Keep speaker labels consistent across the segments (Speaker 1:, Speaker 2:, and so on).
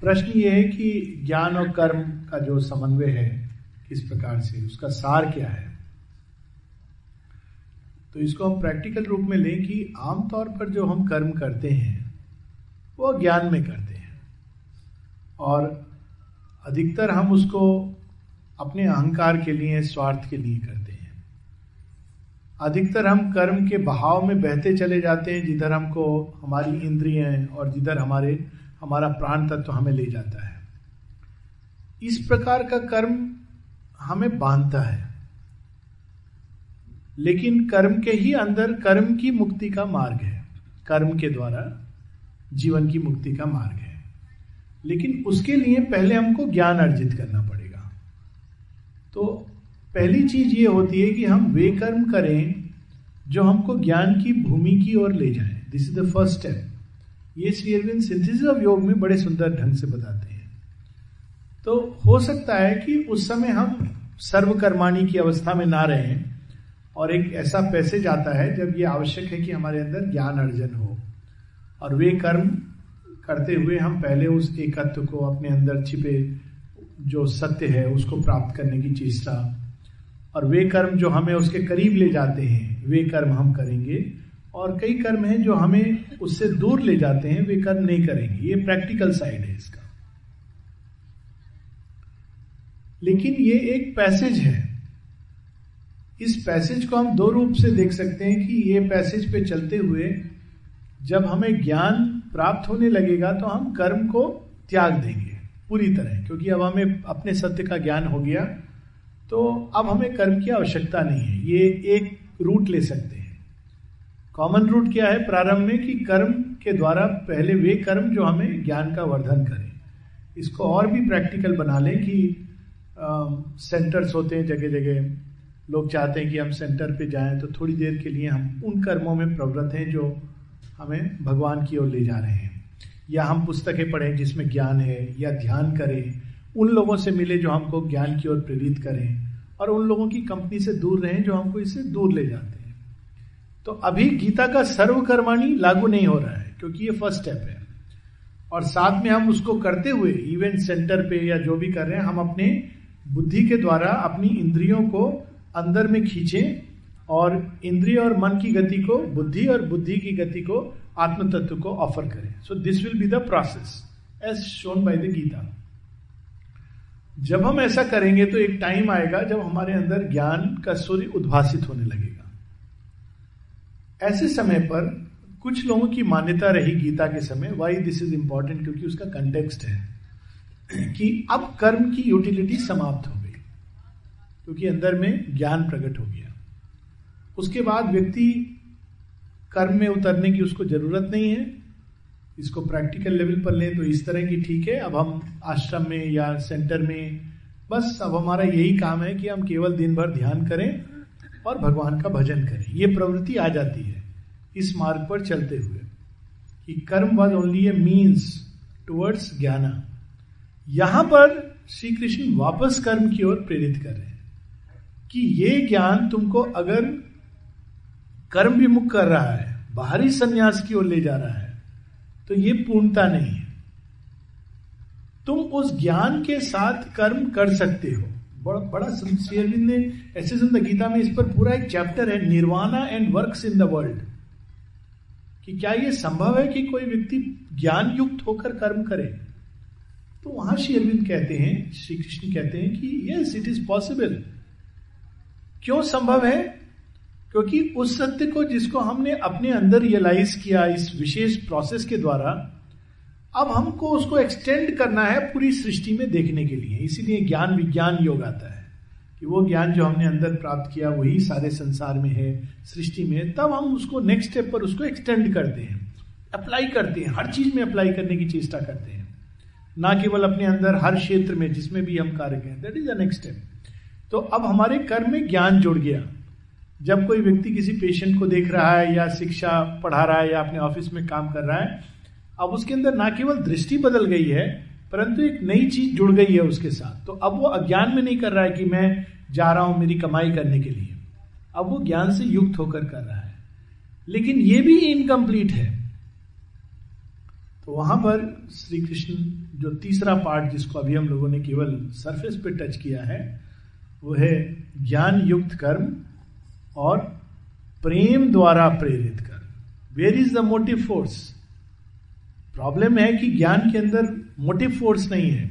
Speaker 1: प्रश्न ये है कि ज्ञान और कर्म का जो समन्वय है, किस प्रकार से, उसका सार क्या है? तो इसको हम प्रैक्टिकल रूप में लें कि आमतौर पर जो हम कर्म करते हैं, वो ज्ञान में करते हैं। और अधिकतर हम उसको अपने अहंकार के लिए, स्वार्थ के लिए करते हैं। अधिकतर हम कर्म के बहाव में बहते चले जाते हैं, जिधर हमको हमारी इंद्रिय और जिधर हमारे हमारा प्राण तत्व हमें ले जाता है। इस प्रकार का कर्म हमें बांधता है। लेकिन कर्म के ही अंदर कर्म की मुक्ति का मार्ग है। कर्म के द्वारा जीवन की मुक्ति का मार्ग है। लेकिन उसके लिए पहले हमको ज्ञान अर्जित करना पड़ेगा। तो पहली चीज़ ये होती है कि हम वे कर्म करें जो हमको ज्ञान की भूमि की ओर ले जाए। This is the first step ये श्री अरविंद सिंथेसिस ऑफ़ योग में बड़े सुंदर ढंग से बताते हैं। तो हो सकता है कि उस समय हम सर्वकर्माणी की अवस्था में ना रहें और एक ऐसा पैसेज आता है जब ये आवश्यक है कि हमारे अंदर ज्ञान अर्जन हो। और वे कर्म करते हुए हम पहले उस एकत्व को अपने अंदर छिपे जो सत्य है, उसको प्राप्त करने की चेष्टा। और वे कर्म जो हमें उसके करीब ले जाते हैं, वे कर्म हम करेंगे। और कई कर्म हैं जो हमें उससे दूर ले जाते हैं, वे कर्म नहीं करेंगे। ये प्रैक्टिकल साइड है इसका। लेकिन ये एक पैसेज है। इस पैसेज को हम दो रूप से देख सकते हैं कि ये पैसेज पे चलते हुए जब हमें ज्ञान प्राप्त होने लगेगा तो हम कर्म को त्याग देंगे पूरी तरह, क्योंकि अब हमें अपने सत्य का ज्ञान हो गया तो अब हमें कर्म की आवश्यकता नहीं है। ये एक रूट ले सकते हैं। कॉमन रूट क्या है प्रारंभ में कि कर्म के द्वारा पहले वे कर्म जो हमें ज्ञान का वर्धन करें। इसको और भी प्रैक्टिकल बना लें कि सेंटर्स होते हैं जगह जगह लोग चाहते हैं कि हम सेंटर पे जाएँ तो थोड़ी देर के लिए हम उन कर्मों में प्रवृत्त हैं जो हमें भगवान की ओर ले जा रहे हैं। या हम पुस्तकें पढ़ें जिसमें ज्ञान है या ध्यान करें। उन लोगों से मिले जो हमको ज्ञान की ओर प्रेरित करें। और उन लोगों की कंपनी से दूर रहें जो हमको इससे दूर ले जाते हैं। तो अभी गीता का सर्वकर्माणी लागू नहीं हो रहा है, क्योंकि ये फ़र्स्ट स्टेप है। और साथ में हम उसको करते हुए इवेंट सेंटर पे या जो भी कर रहे हैं, हम अपने बुद्धि के द्वारा अपनी इंद्रियों को अंदर में खींचें और इंद्रिय और मन की गति को, बुद्धि और बुद्धि की गति को आत्म तत्व को ऑफ़र करें। So this will be the process as shown by the Gita जब हम ऐसा करेंगे तो एक टाइम आएगा जब हमारे अंदर ज्ञान का सूर्य उद्भासित होने लगेगा। ऐसे समय पर कुछ लोगों की मान्यता रही गीता के समय वाई दिस इज़ इंपॉर्टेंट क्योंकि उसका कंटेक्स्ट है कि अब कर्म की यूटिलिटी समाप्त हो गई, क्योंकि अंदर में ज्ञान प्रकट हो गया। उसके बाद व्यक्ति कर्म में उतरने की उसको ज़रूरत नहीं है, इसको प्रैक्टिकल लेवल पर लें तो इस तरह की ठीक है, अब हम आश्रम में या सेंटर में, बस अब हमारा यही काम है कि हम केवल दिन भर ध्यान करें और भगवान का भजन करें। ये प्रवृत्ति आ जाती है इस मार्ग पर चलते हुए कि कर्म was only a means towards ज्ञान। यहाँ पर श्री कृष्ण वापस कर्म की ओर प्रेरित कर रहे हैं कि ये ज्ञान तुमको अगर कर्म विमुख कर रहा है, बाहरी संन्यास की ओर ले जा रहा है तो ये पूर्णता नहीं है। तुम उस ज्ञान के साथ कर्म कर सकते हो। बड़ा बड़ा अरविंद ने ऐसे सुंदर गीता में इस पर पूरा एक चैप्टर है Nirvana and works in the world कि क्या यह संभव है कि कोई व्यक्ति ज्ञान युक्त होकर कर्म करे? तो वहाँ श्री अरविंद कहते हैं, श्री कृष्ण कहते हैं कि यस इट इज़ पॉसिबल क्यों संभव है? क्योंकि उस सत्य को जिसको हमने अपने अंदर रियलाइज़ किया, इस विशेष प्रोसेस के द्वारा अब हमको उसको एक्सटेंड करना है पूरी सृष्टि में देखने के लिए। इसीलिए ज्ञान विज्ञान योग आता है। कि वो ज्ञान जो हमने अंदर प्राप्त किया, वही सारे संसार में है, सृष्टि में तब हम उसको नेक्स्ट स्टेप पर उसको एक्सटेंड करते हैं। अप्लाई करते हैं। हर चीज़ में अप्लाई करने की चेष्टा करते हैं। ना केवल अपने अंदर, हर क्षेत्र में, जिसमें भी हम कार्य करें। That is the next step तो अब हमारे कर्म में ज्ञान जुड़ गया। जब कोई व्यक्ति किसी पेशेंट को देख रहा है या शिक्षा पढ़ा रहा है या अपने ऑफ़िस में काम कर रहा है अब उसके अंदर ना केवल दृष्टि बदल गई है, परंतु एक नई चीज़ जुड़ गई है उसके साथ। तो अब वो अज्ञान में नहीं कर रहा है कि मैं जा रहा हूँ मेरी कमाई करने के लिए। अब वो ज्ञान से युक्त होकर कर रहा है। लेकिन ये भी इनकम्प्लीट है। तो वहाँ पर श्री कृष्ण जो तीसरा पार्ट जिसको अभी हम लोगों ने केवल सरफेस पे टच किया है, वो है ज्ञान युक्त कर्म और प्रेम द्वारा प्रेरित कर्म। Where is the motive force problem है कि ज्ञान के अंदर मोटिव फोर्स नहीं है।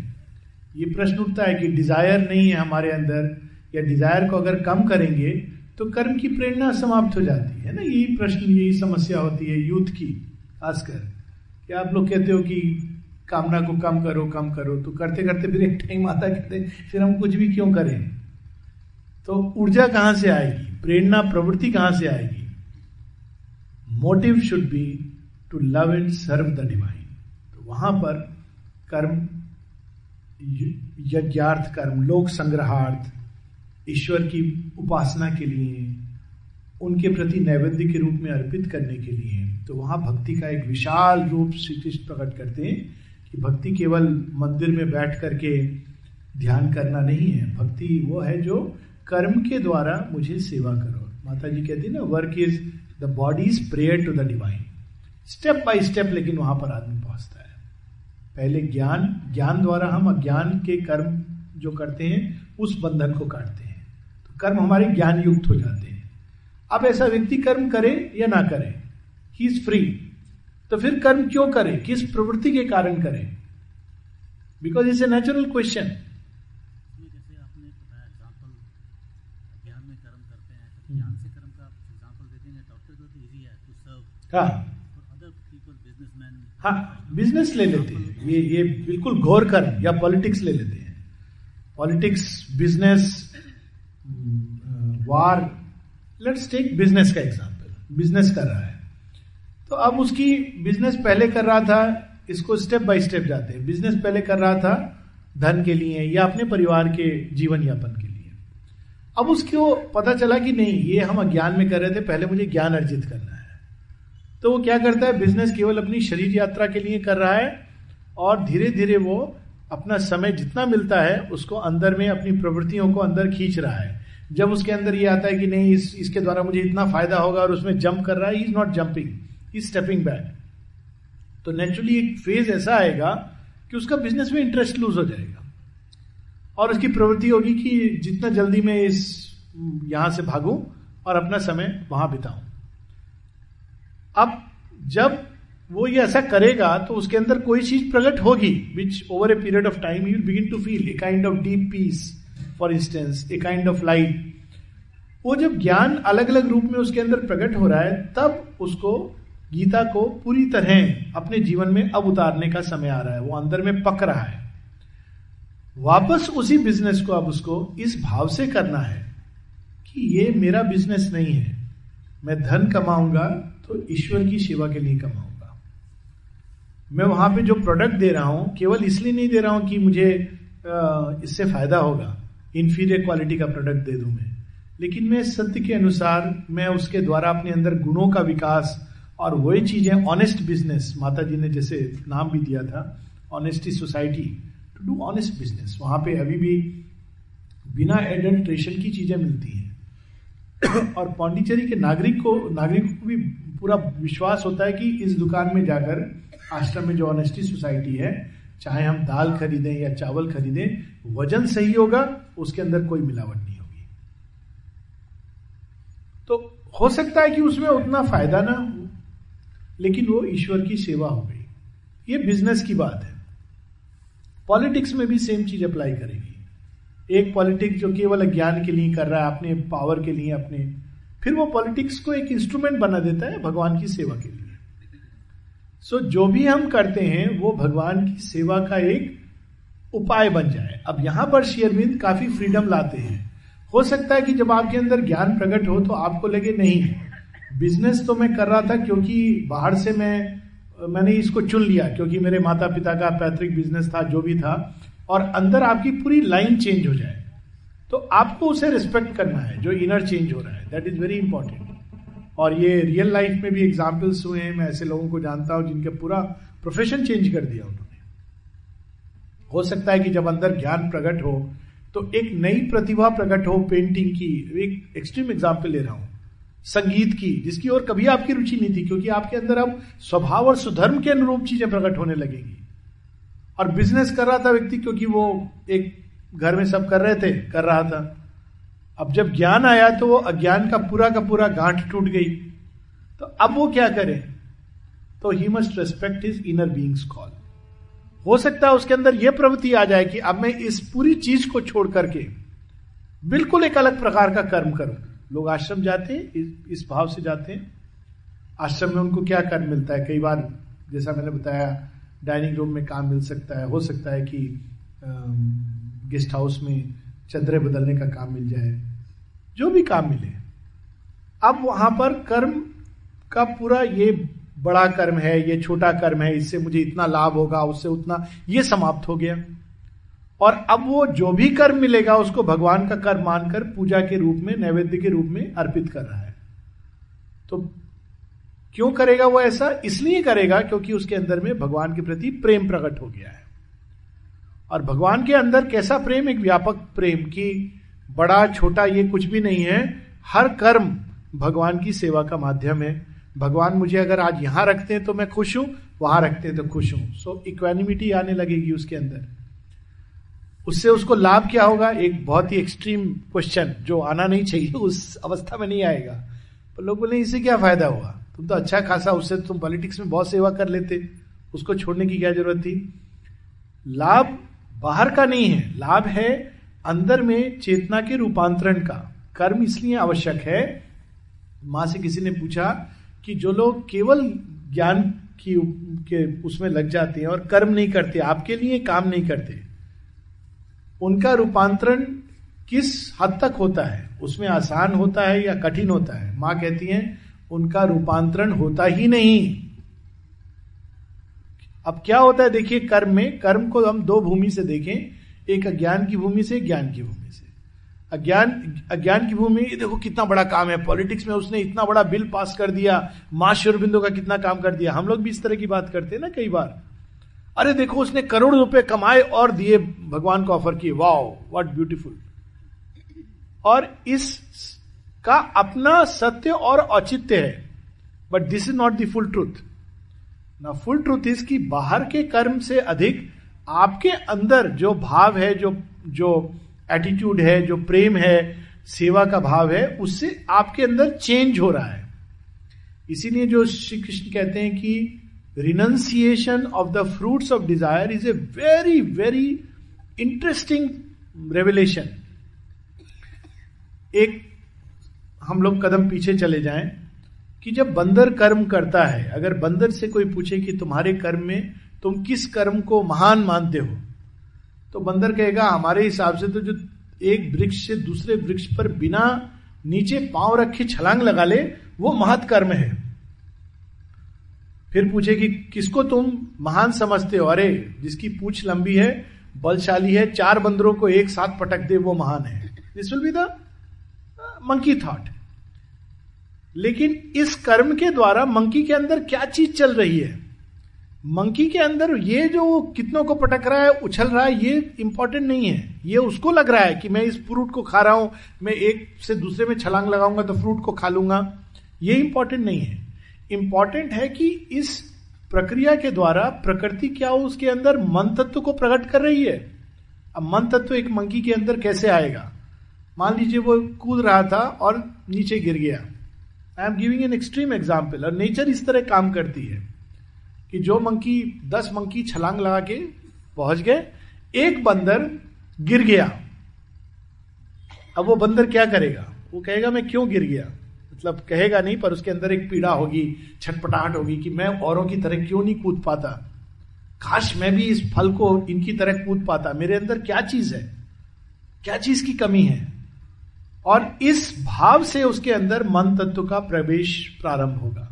Speaker 1: ये प्रश्न उठता है कि डिज़ायर नहीं है हमारे अंदर, या डिज़ायर को अगर कम करेंगे तो कर्म की प्रेरणा समाप्त हो जाती है ना? यही प्रश्न, यही समस्या होती है यूथ की, खासकर। कि आप लोग कहते हो कि कामना को कम करो कम करो तो करते करते फिर एक टाइम आता कहते फिर हम कुछ भी क्यों करें? तो ऊर्जा कहाँ से आएगी? प्रेरणा, प्रवृत्ति कहाँ से आएगी? Motive should be to love and serve the divine तो वहाँ पर कर्म यज्ञार्थ कर्म, लोक संग्रहार्थ, ईश्वर की उपासना के लिए, उनके प्रति नैवेद्य के रूप में अर्पित करने के लिए तो वहाँ भक्ति का एक विशाल रूप श्री कृष्ण प्रकट करते हैं कि भक्ति केवल मंदिर में बैठ करके ध्यान करना नहीं है। भक्ति वो है जो कर्म के द्वारा मुझे सेवा करो। माता जी कहती है ना work is the body is prayer to the divine step by step लेकिन वहाँ पर आदमी पहुँचता है। पहले ज्ञान ज्ञान द्वारा हम अज्ञान के कर्म जो करते हैं उस बंधन को काटते हैं। तो कर्म हमारे ज्ञान युक्त हो जाते हैं। अब ऐसा व्यक्ति कर्म करे या ना करे ही इज़ फ्री तो फिर कर्म क्यों करे? किस प्रवृत्ति के कारण करे? Because it's a natural question हाँ। हाँ बिज़नेस ले लेते हैं। ये ये बिल्कुल घोर कर, या पॉलिटिक्स ले लेते हैं। Politics business war let's take business का एग्जांपल बिज़नेस कर रहा है। तो अब उसकी बिज़नेस पहले कर रहा था, इसको स्टेप बाय स्टेप जाते हैं। बिज़नेस पहले कर रहा था, धन के लिए या अपने परिवार के जीवन यापन के लिए। अब उसको पता चला कि नहीं, ये हम अज्ञान में कर रहे थे, पहले मुझे ज्ञान अर्जित करना है। तो वो क्या करता है? बिज़नेस केवल अपनी शरीर यात्रा के लिए कर रहा है और धीरे धीरे वो अपना समय जितना मिलता है, उसको अंदर में अपनी प्रवृत्तियों को अंदर खींच रहा है। जब उसके अंदर ये आता है कि नहीं, इस, इसके द्वारा मुझे इतना फ़ायदा होगा और उसमें जंप कर रहा है is not jumping is stepping back तो नेचुरली एक फ़ेज़ ऐसा आएगा कि उसका बिज़नेस में इंटरेस्ट लूज हो जाएगा। और उसकी प्रवृत्ति होगी कि जितना जल्दी मैं इस, यहाँ से भागूं और अपना समय वहाँ बिताऊं। अब जब वो ये ऐसा करेगा तो उसके अंदर कोई चीज़ प्रकट होगी which over a period of time you begin to feel a kind of deep peace for instance a kind of light वो जब ज्ञान अलग अलग रूप में उसके अंदर प्रकट हो रहा है, तब उसको, गीता को पूरी तरह अपने जीवन में अब उतारने का समय आ रहा है। वो अंदर में पक रहा है। वापस उसी बिज़नेस को अब उसको इस भाव से करना है कि ये मेरा बिज़नेस नहीं है। मैं धन कमाऊँगा तो ईश्वर की सेवा के लिए कमाऊँगा। मैं वहाँ पे जो प्रोडक्ट दे रहा हूँ, केवल इसलिए नहीं दे रहा हूँ कि मुझे इससे फ़ायदा होगा। इन्फीरियर क्वालिटी का प्रोडक्ट दे दूँ मैं। लेकिन मैं सत्य के अनुसार, मैं उसके द्वारा अपने अंदर गुणों का विकास और वही चीज़ें ऑनेस्ट बिज़नेस माता जी ने जैसे नाम भी दिया था honesty society to do honest business वहाँ पे अभी भी बिना एडल्ट्रेशन की चीज़ें मिलती हैं। और पांडिचेरी के नागरिक को, नागरिकों को भी पूरा विश्वास होता है कि इस दुकान में जाकर आश्रम में जो ऑनेस्टी सोसाइटी है, चाहे हम दाल खरीदें या चावल खरीदें, वज़न सही होगा, उसके अंदर कोई मिलावट नहीं होगी। तो हो सकता है कि उसमें उतना फ़ायदा ना हो, लेकिन वो ईश्वर की सेवा हो गई। ये बिज़नेस की बात है। पॉलिटिक्स में भी सेम चीज़ अप्लाई करेगी। एक पॉलिटिक्स जो केवल ज्ञान के लिए कर रहा है, अपने पावर के लिए, अपने फिर वो पॉलिटिक्स को एक इंस्ट्रूमेंट बना देता है भगवान की सेवा के लिए। सो so, जो भी हम करते हैं वो भगवान की सेवा का एक उपाय बन जाए। अब यहाँ पर शेयरविंद काफ़ी फ्रीडम लाते हैं। हो सकता है कि जब आपके अंदर ज्ञान प्रकट हो तो आपको लगे नहीं बिज़नेस तो मैं कर रहा था क्योंकि बाहर से मैं मैंने इसको चुन लिया क्योंकि मेरे माता पिता का पैतृक बिज़नेस था जो भी था और अंदर आपकी पूरी लाइन चेंज हो जाए। तो आपको उसे रिस्पेक्ट करना है, जो इनर चेंज हो रहा है. दैट इज़ वेरी इंपॉर्टेंट और ये रियल लाइफ में भी एग्जाम्पल्स हुए हैं, मैं ऐसे लोगों को जानता हूँ जिनके पूरा प्रोफेशन चेंज कर दिया उन्होंने. हो सकता है कि जब अंदर ज्ञान प्रकट हो तो एक नई प्रतिभा प्रकट हो पेंटिंग की. एक एक्सट्रीम एग्ज़ाम्पल ले रहा हूँ. संगीत की, जिसकी ओर कभी आपकी रुचि नहीं थी, क्योंकि आपके अंदर अब स्वभाव और सुधर्म के अनुरूप चीज़ें प्रकट होने लगेंगी. और बिज़नेस कर रहा था व्यक्ति, क्योंकि वो एक घर में सब कर रहे थे, कर रहा था। अब जब ज्ञान आया तो वो अज्ञान का पूरा का पूरा गांठ टूट गई। तो अब वो क्या करे? तो he must respect his inner beings call हो सकता है उसके अंदर यह प्रवृत्ति आ जाए कि अब मैं इस पूरी चीज़ को छोड़ करके बिल्कुल एक अलग प्रकार का कर्म करूँ। लोग आश्रम जाते हैं, इस भाव से जाते हैं। आश्रम में उनको क्या कर्म मिलता है? कई बार जैसा मैंने बताया डाइनिंग रूम में काम मिल सकता है, हो सकता है कि गेस्ट हाउस में चंद्रे बदलने का काम मिल जाए, जो भी काम मिले। अब वहाँ पर कर्म का पूरा ये बड़ा कर्म है, ये छोटा कर्म है, इससे मुझे इतना लाभ होगा, उससे उतना ये समाप्त हो गया। और अब वो जो भी कर्म मिलेगा, उसको भगवान का कर्म मानकर पूजा के रूप में, नैवेद्य के रूप में अर्पित कर रहा है। तो क्यों करेगा वो ऐसा? इसलिए करेगा क्योंकि उसके अंदर में भगवान के प्रति प्रेम प्रकट हो गया है। और भगवान के अंदर कैसा प्रेम? एक व्यापक प्रेम कि बड़ा, छोटा ये कुछ भी नहीं है। हर कर्म भगवान की सेवा का माध्यम है। भगवान मुझे अगर आज यहाँ रखते हैं तो मैं खुश हूँ, वहाँ रखते हैं तो खुश हूँ। सो इक्वेनिमिटी आने लगेगी उसके अंदर। उससे उसको लाभ क्या होगा? एक बहुत ही एक्सट्रीम क्वेश्चन जो आना नहीं चाहिए, उस अवस्था में नहीं आएगा। पर लोग बोले, इससे क्या फ़ायदा हुआ? तुम तो अच्छा खासा, उससे तुम पॉलिटिक्स में बहुत सेवा कर लेते। उसको छोड़ने की क्या ज़रूरत थी? लाभ बाहर का नहीं है, लाभ है अंदर में चेतना के रूपांतरण का। कर्म इसलिए आवश्यक है। माँ से किसी ने पूछा कि जो लोग केवल ज्ञान की के उसमें लग जाते हैं और कर्म नहीं करते, आपके लिए काम नहीं करते, उनका रूपांतरण किस हद तक होता है? उसमें आसान होता है या कठिन होता है? माँ कहती है, उनका रूपांतरण होता ही नहीं। अब क्या होता है, देखिए, कर्म में, कर्म को हम दो भूमि से देखें, एक अज्ञान की भूमि से, ज्ञान की भूमि से। अज्ञान अज्ञान की भूमि देखो कितना बड़ा काम है, पॉलिटिक्स में उसने इतना बड़ा बिल पास कर दिया, माँ शुरबिंदु का कितना काम कर दिया। हम लोग भी इस तरह की बात करते हैं ना कई बार। अरे देखो, उसने करोड़ रुपए कमाए और दिए भगवान को ऑफ़र किए। वाओ व्हाट ब्यूटीफुल और इस का अपना सत्य और औचित्य है। But this is not the full truth ना फुल ट्रूथ इज़ कि बाहर के कर्म से अधिक आपके अंदर जो भाव है, जो जो एटीट्यूड है, जो प्रेम है, सेवा का भाव है, उससे आपके अंदर चेंज हो रहा है। इसीलिए जो श्री कृष्ण कहते हैं कि renunciation of the fruits of desire is a very very interesting revelation एक हम लोग कदम पीछे चले जाएँ। कि जब बंदर कर्म करता है, अगर बंदर से कोई पूछे कि तुम्हारे कर्म में तुम किस कर्म को महान मानते हो तो बंदर कहेगा, हमारे हिसाब से तो जो एक वृक्ष से दूसरे वृक्ष पर बिना नीचे पाँव रखे छलांग लगा ले, वो महत कर्म है। फिर पूछे कि किसको तुम महान समझते हो? अरे, जिसकी पूछ लंबी है, बलशाली है, चार बंदरों को एक साथ पटक दे, वो महान है। This will be the monkey thought लेकिन इस कर्म के द्वारा मंकी के अंदर क्या चीज़ चल रही है? मंकी के अंदर ये जो कितनों को पटक रहा है, उछल रहा है, ये इंपॉर्टेंट नहीं है। ये उसको लग रहा है कि मैं इस फ्रूट को खा रहा हूँ, मैं एक से दूसरे में छलांग लगाऊँगा तो फ्रूट को खा लूँगा। ये इंपॉर्टेंट नहीं है। इंपॉर्टेंट है कि इस प्रक्रिया के द्वारा प्रकृति क्या हो उसके अंदर मन तत्व को प्रकट कर रही है? अब मन तत्व एक मंकी के अंदर कैसे आएगा? मान लीजिए वो कूद रहा था और नीचे गिर गया। I am giving an extreme example और नेचर इस तरह काम करती है कि जो मंकी दस मंकी छलांग लगा के पहुँच गए, एक बंदर गिर गया। अब वो बंदर क्या करेगा? वो कहेगा, मैं क्यों गिर गया? मतलब कहेगा नहीं, पर उसके अंदर एक पीड़ा होगी, छटपटाहट होगी कि मैं औरों की तरह क्यों नहीं कूद पाता? काश मैं भी इस फल को इनकी तरह कूद पाता। मेरे अंदर क्या चीज़ है? क्या चीज़ की कमी है? और इस भाव से उसके अंदर मन तत्व का प्रवेश प्रारंभ होगा।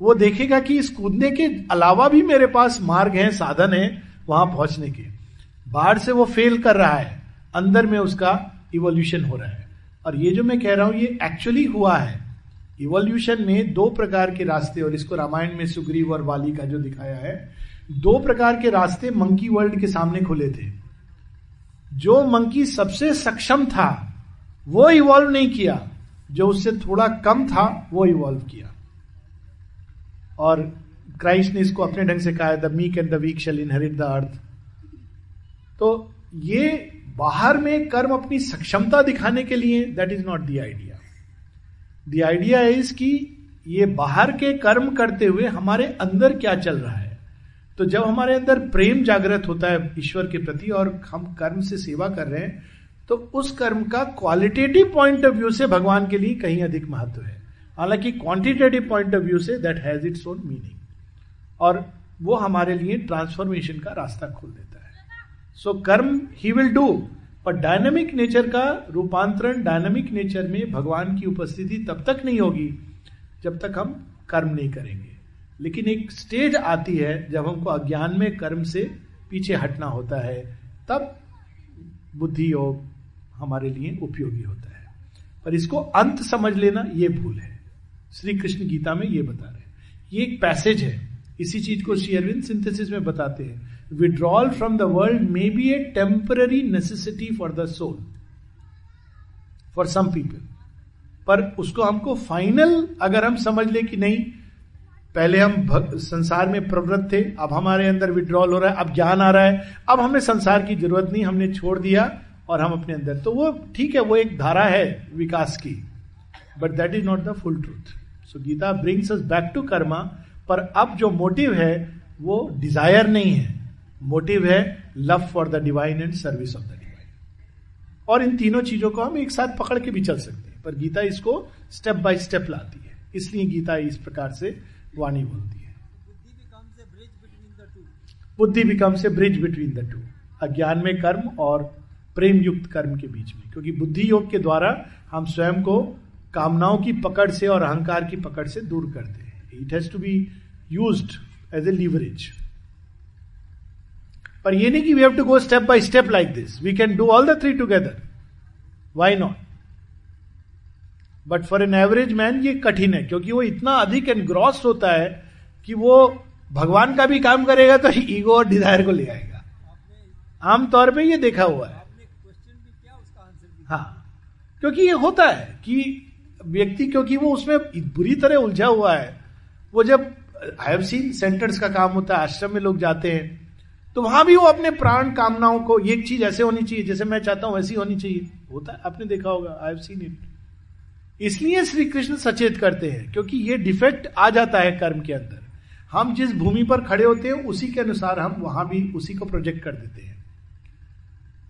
Speaker 1: वो देखेगा कि इस कूदने के अलावा भी मेरे पास मार्ग है, साधन है, वहाँ पहुँचने के। बाहर से वो फेल कर रहा है, अंदर में उसका इवोल्यूशन हो रहा है। और ये जो मैं कह रहा हूँ, ये एक्चुअली हुआ है। इवोल्यूशन में दो प्रकार के रास्ते, और इसको रामायण में सुग्रीव और वाली का जो दिखाया है, दो प्रकार के रास्ते मंकी वर्ल्ड के सामने खुले थे। जो मंकी सबसे सक्षम था वो इवॉल्व नहीं किया। जो उससे थोड़ा कम था, वो इवॉल्व किया। और क्राइस्ट ने इसको अपने ढंग से कहा the meek and the weak shall inherit the earth तो ये बाहर में कर्म अपनी सक्षमता दिखाने के लिए that is not the idea the idea is कि ये बाहर के कर्म करते हुए हमारे अंदर क्या चल रहा है। तो जब हमारे अंदर प्रेम जागृत होता है ईश्वर के प्रति और हम कर्म से सेवा कर रहे हैं तो उस कर्म का क्वालिटेटिव पॉइंट ऑफ़ व्यू से भगवान के लिए कहीं अधिक महत्व है। हालाँकि क्वांटिटेटिव पॉइंट ऑफ़ व्यू से that has its own meaning और वो हमारे लिए ट्रांसफॉर्मेशन का रास्ता खोल देता है। सो so, कर्म ही विल डू पर डायनेमिक नेचर का रूपांतरण डायनेमिक नेचर में भगवान की उपस्थिति तब तक नहीं होगी जब तक हम कर्म नहीं करेंगे। लेकिन एक स्टेज आती है जब हमको अज्ञान में कर्म से पीछे हटना होता है तब बुद्धि योग हमारे लिए उपयोगी होता है। पर इसको अंत समझ लेना यह भूल है। श्री कृष्ण गीता में ये बता रहे हैं। ये एक पैसेज है। इसी चीज़ को श्री अरविंद सिंथेसिस में बताते हैं। Withdrawal from the world may be a temporary necessity for the soul for some people पर उसको हमको फाइनल अगर हम समझ ले कि नहीं, पहले हम संसार में प्रवृत्त थे, अब हमारे अंदर विड्रॉल हो रहा है, अब ज्ञान आ रहा है, अब हमें संसार की ज़रूरत नहीं, हमने छोड़ दिया और हम अपने अंदर। तो वो ठीक है वो एक धारा है विकास की but that is not the full truth so Gita brings us back to karma पर अब जो मोटिव है वो डिज़ायर नहीं है। मोटिव है love for the divine and service of the divine और इन तीनों चीज़ों को हम एक साथ पकड़ के भी चल सकते हैं पर गीता इसको स्टेप बाय स्टेप लाती है। इसलिए गीता इस प्रकार से वाणी बोलती है। बुद्धि becomes a bridge between the two अज्ञान में कर्म और प्रेम युक्त कर्म के बीच में, क्योंकि बुद्धि योग के द्वारा हम स्वयं को कामनाओं की पकड़ से और अहंकार की पकड़ से दूर करते हैं। It has to be use as a leverage पर ये नहीं कि we have to go step by step like this we can do all the three together why not but for an average man ये कठिन है, क्योंकि वो इतना अधिक एंड एनग्रॉस होता है कि वो भगवान का भी काम करेगा तो ईगो और डिज़ायर को ले आएगा। आमतौर पे ये देखा हुआ है। हाँ क्योंकि ये होता है कि व्यक्ति, क्योंकि वो उसमें बुरी तरह उलझा हुआ है। वो जब आई सीन सेंटर्स का काम होता है, आश्रम में लोग जाते हैं तो वहाँ भी वो अपने प्राण कामनाओं को, ये चीज़ ऐसे होनी चाहिए, जैसे मैं चाहता हूँ वैसी होनी चाहिए। होता है, आपने देखा होगा आई हैव सीन इट इसलिए श्री कृष्ण सचेत करते हैं, क्योंकि ये डिफेक्ट आ जाता है कर्म के अंदर। हम जिस भूमि पर खड़े होते हैं, उसी के अनुसार हम वहाँ भी उसी को प्रोजेक्ट कर देते हैं।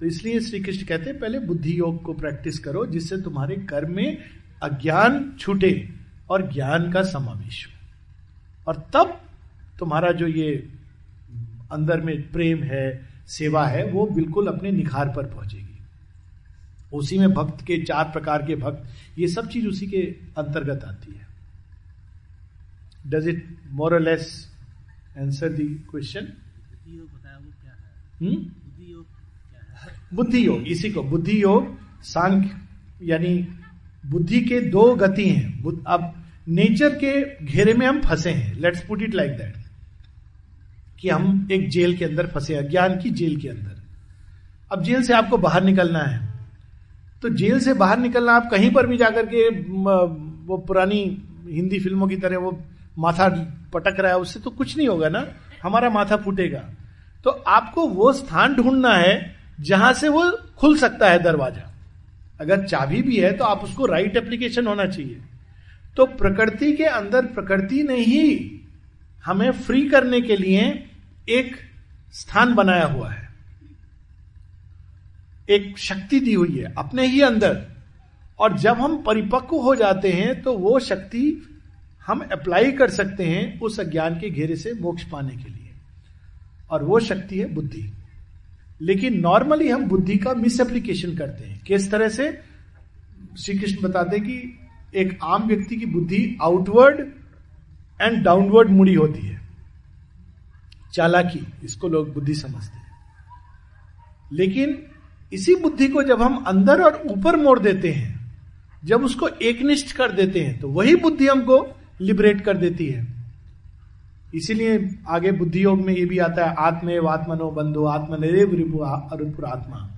Speaker 1: तो इसलिए श्री कृष्ण कहते हैं पहले बुद्धि योग को प्रैक्टिस करो जिससे तुम्हारे कर्म में अज्ञान छूटे और ज्ञान का समावेश हो। और तब तुम्हारा जो ये अंदर में प्रेम है सेवा है वो बिल्कुल अपने निखार पर पहुंचेगी। उसी में भक्त के चार प्रकार के भक्त ये सब चीज़ उसी के अंतर्गत आती है। Does it more less answer the question बुद्धि योग इसी को बुद्धि योग सांख्य, यानी बुद्धि के दो गति हैं। अब नेचर के घेरे में हम फंसे हैं। Let's put it like that कि हम एक जेल के अंदर फंसे अज्ञान की जेल के अंदर। अब जेल से आपको बाहर निकलना है। तो जेल से बाहर निकलना, आप कहीं पर भी जाकर के वो पुरानी हिंदी फ़िल्मों की तरह वो माथा पटक रहा है, उससे तो कुछ नहीं होगा ना? हमारा माथा फूटेगा। तो आपको वो स्थान ढूंढना है जहाँ से वो खुल सकता है दरवाज़ा। अगर चाबी भी है तो आप उसको राइट एप्लीकेशन होना चाहिए। तो प्रकृति के अंदर प्रकृति ने ही हमें फ्री करने के लिए एक स्थान बनाया हुआ है। एक शक्ति दी हुई है अपने ही अंदर। और जब हम परिपक्व हो जाते हैं तो वो शक्ति हम अप्लाई कर सकते हैं उस अज्ञान के घेरे से मोक्ष पाने के लिए। और वो शक्ति है बुद्धि। लेकिन नॉर्मली हम बुद्धि का मिस एप्लीकेशन करते हैं। किस तरह से? श्री कृष्ण बताते कि एक आम व्यक्ति की बुद्धि आउटवर्ड एंड डाउनवर्ड मुड़ी होती है। चालाकी, इसको लोग बुद्धि समझते हैं। लेकिन इसी बुद्धि को जब हम अंदर और ऊपर मोड़ देते हैं, जब उसको एकनिष्ठ कर देते हैं तो वही बुद्धि हमको लिबरेट कर देती है। इसीलिए आगे बुद्धि योग में ये भी आता है आत्मेव आत्मनो बंधु, आत्मनिरेव रिपु आत्मा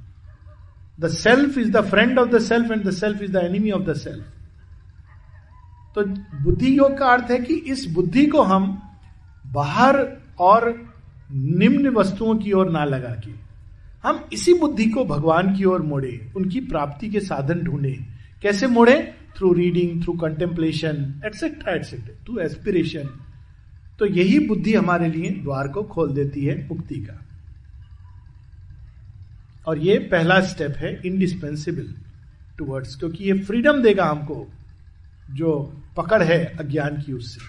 Speaker 1: the self is the friend of the self and the self is the enemy of the self तो बुद्धि योग का अर्थ है कि इस बुद्धि को हम बाहर और निम्न वस्तुओं की ओर ना लगा के, हम इसी बुद्धि को भगवान की ओर मोड़े, उनकी प्राप्ति के साधन ढूंढे। कैसे मोड़े? Through reading through contemplation etcetera etcetera through aspiration तो यही बुद्धि हमारे लिए द्वार को खोल देती है मुक्ति का। और ये पहला स्टेप है इंडिस्पेंसिबल टूवर्ड्स क्योंकि ये फ्रीडम देगा हमको जो पकड़ है अज्ञान की उससे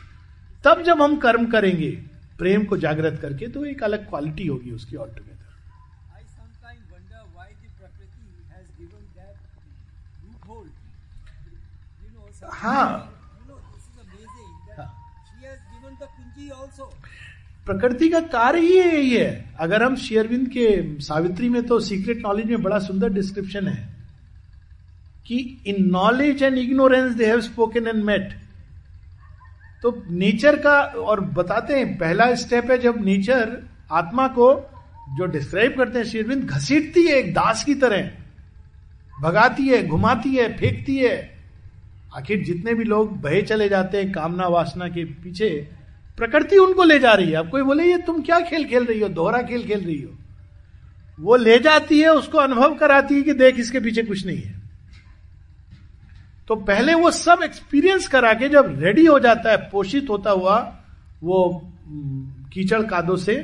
Speaker 1: तब जब हम कर्म करेंगे प्रेम को जागृत करके तो एक अलग क्वालिटी होगी उसकी ऑल टुगेदर हाँ। प्रकृति का कार्य ही है अगर हम शेयरविंद के सावित्री में तो सीक्रेट नॉलेज में बड़ा सुंदर डिस्क्रिप्शन है कि in knowledge and ignorance they have spoken and met तो नेचर का, और बताते हैं, पहला स्टेप है जब नेचर आत्मा को जो डिस्क्राइब करते हैं शेरविंद घसीटती है, एक दास की तरह। भगाती है, घुमाती है, फेंकती है। आखिर जितने भी लोग बहे चले जाते हैं, कामना वासना के पीछे प्रकृति उनको ले जा रही है। अब कोई बोले, ये तुम क्या खेल खेल रही हो? दोहरा खेल खेल रही हो? वो ले जाती है, उसको अनुभव कराती है कि देख, इसके पीछे कुछ नहीं है। तो पहले वो सब एक्सपीरियंस करा के जब रेडी हो जाता है, पोषित होता हुआ, वो कीचड़ कादो से,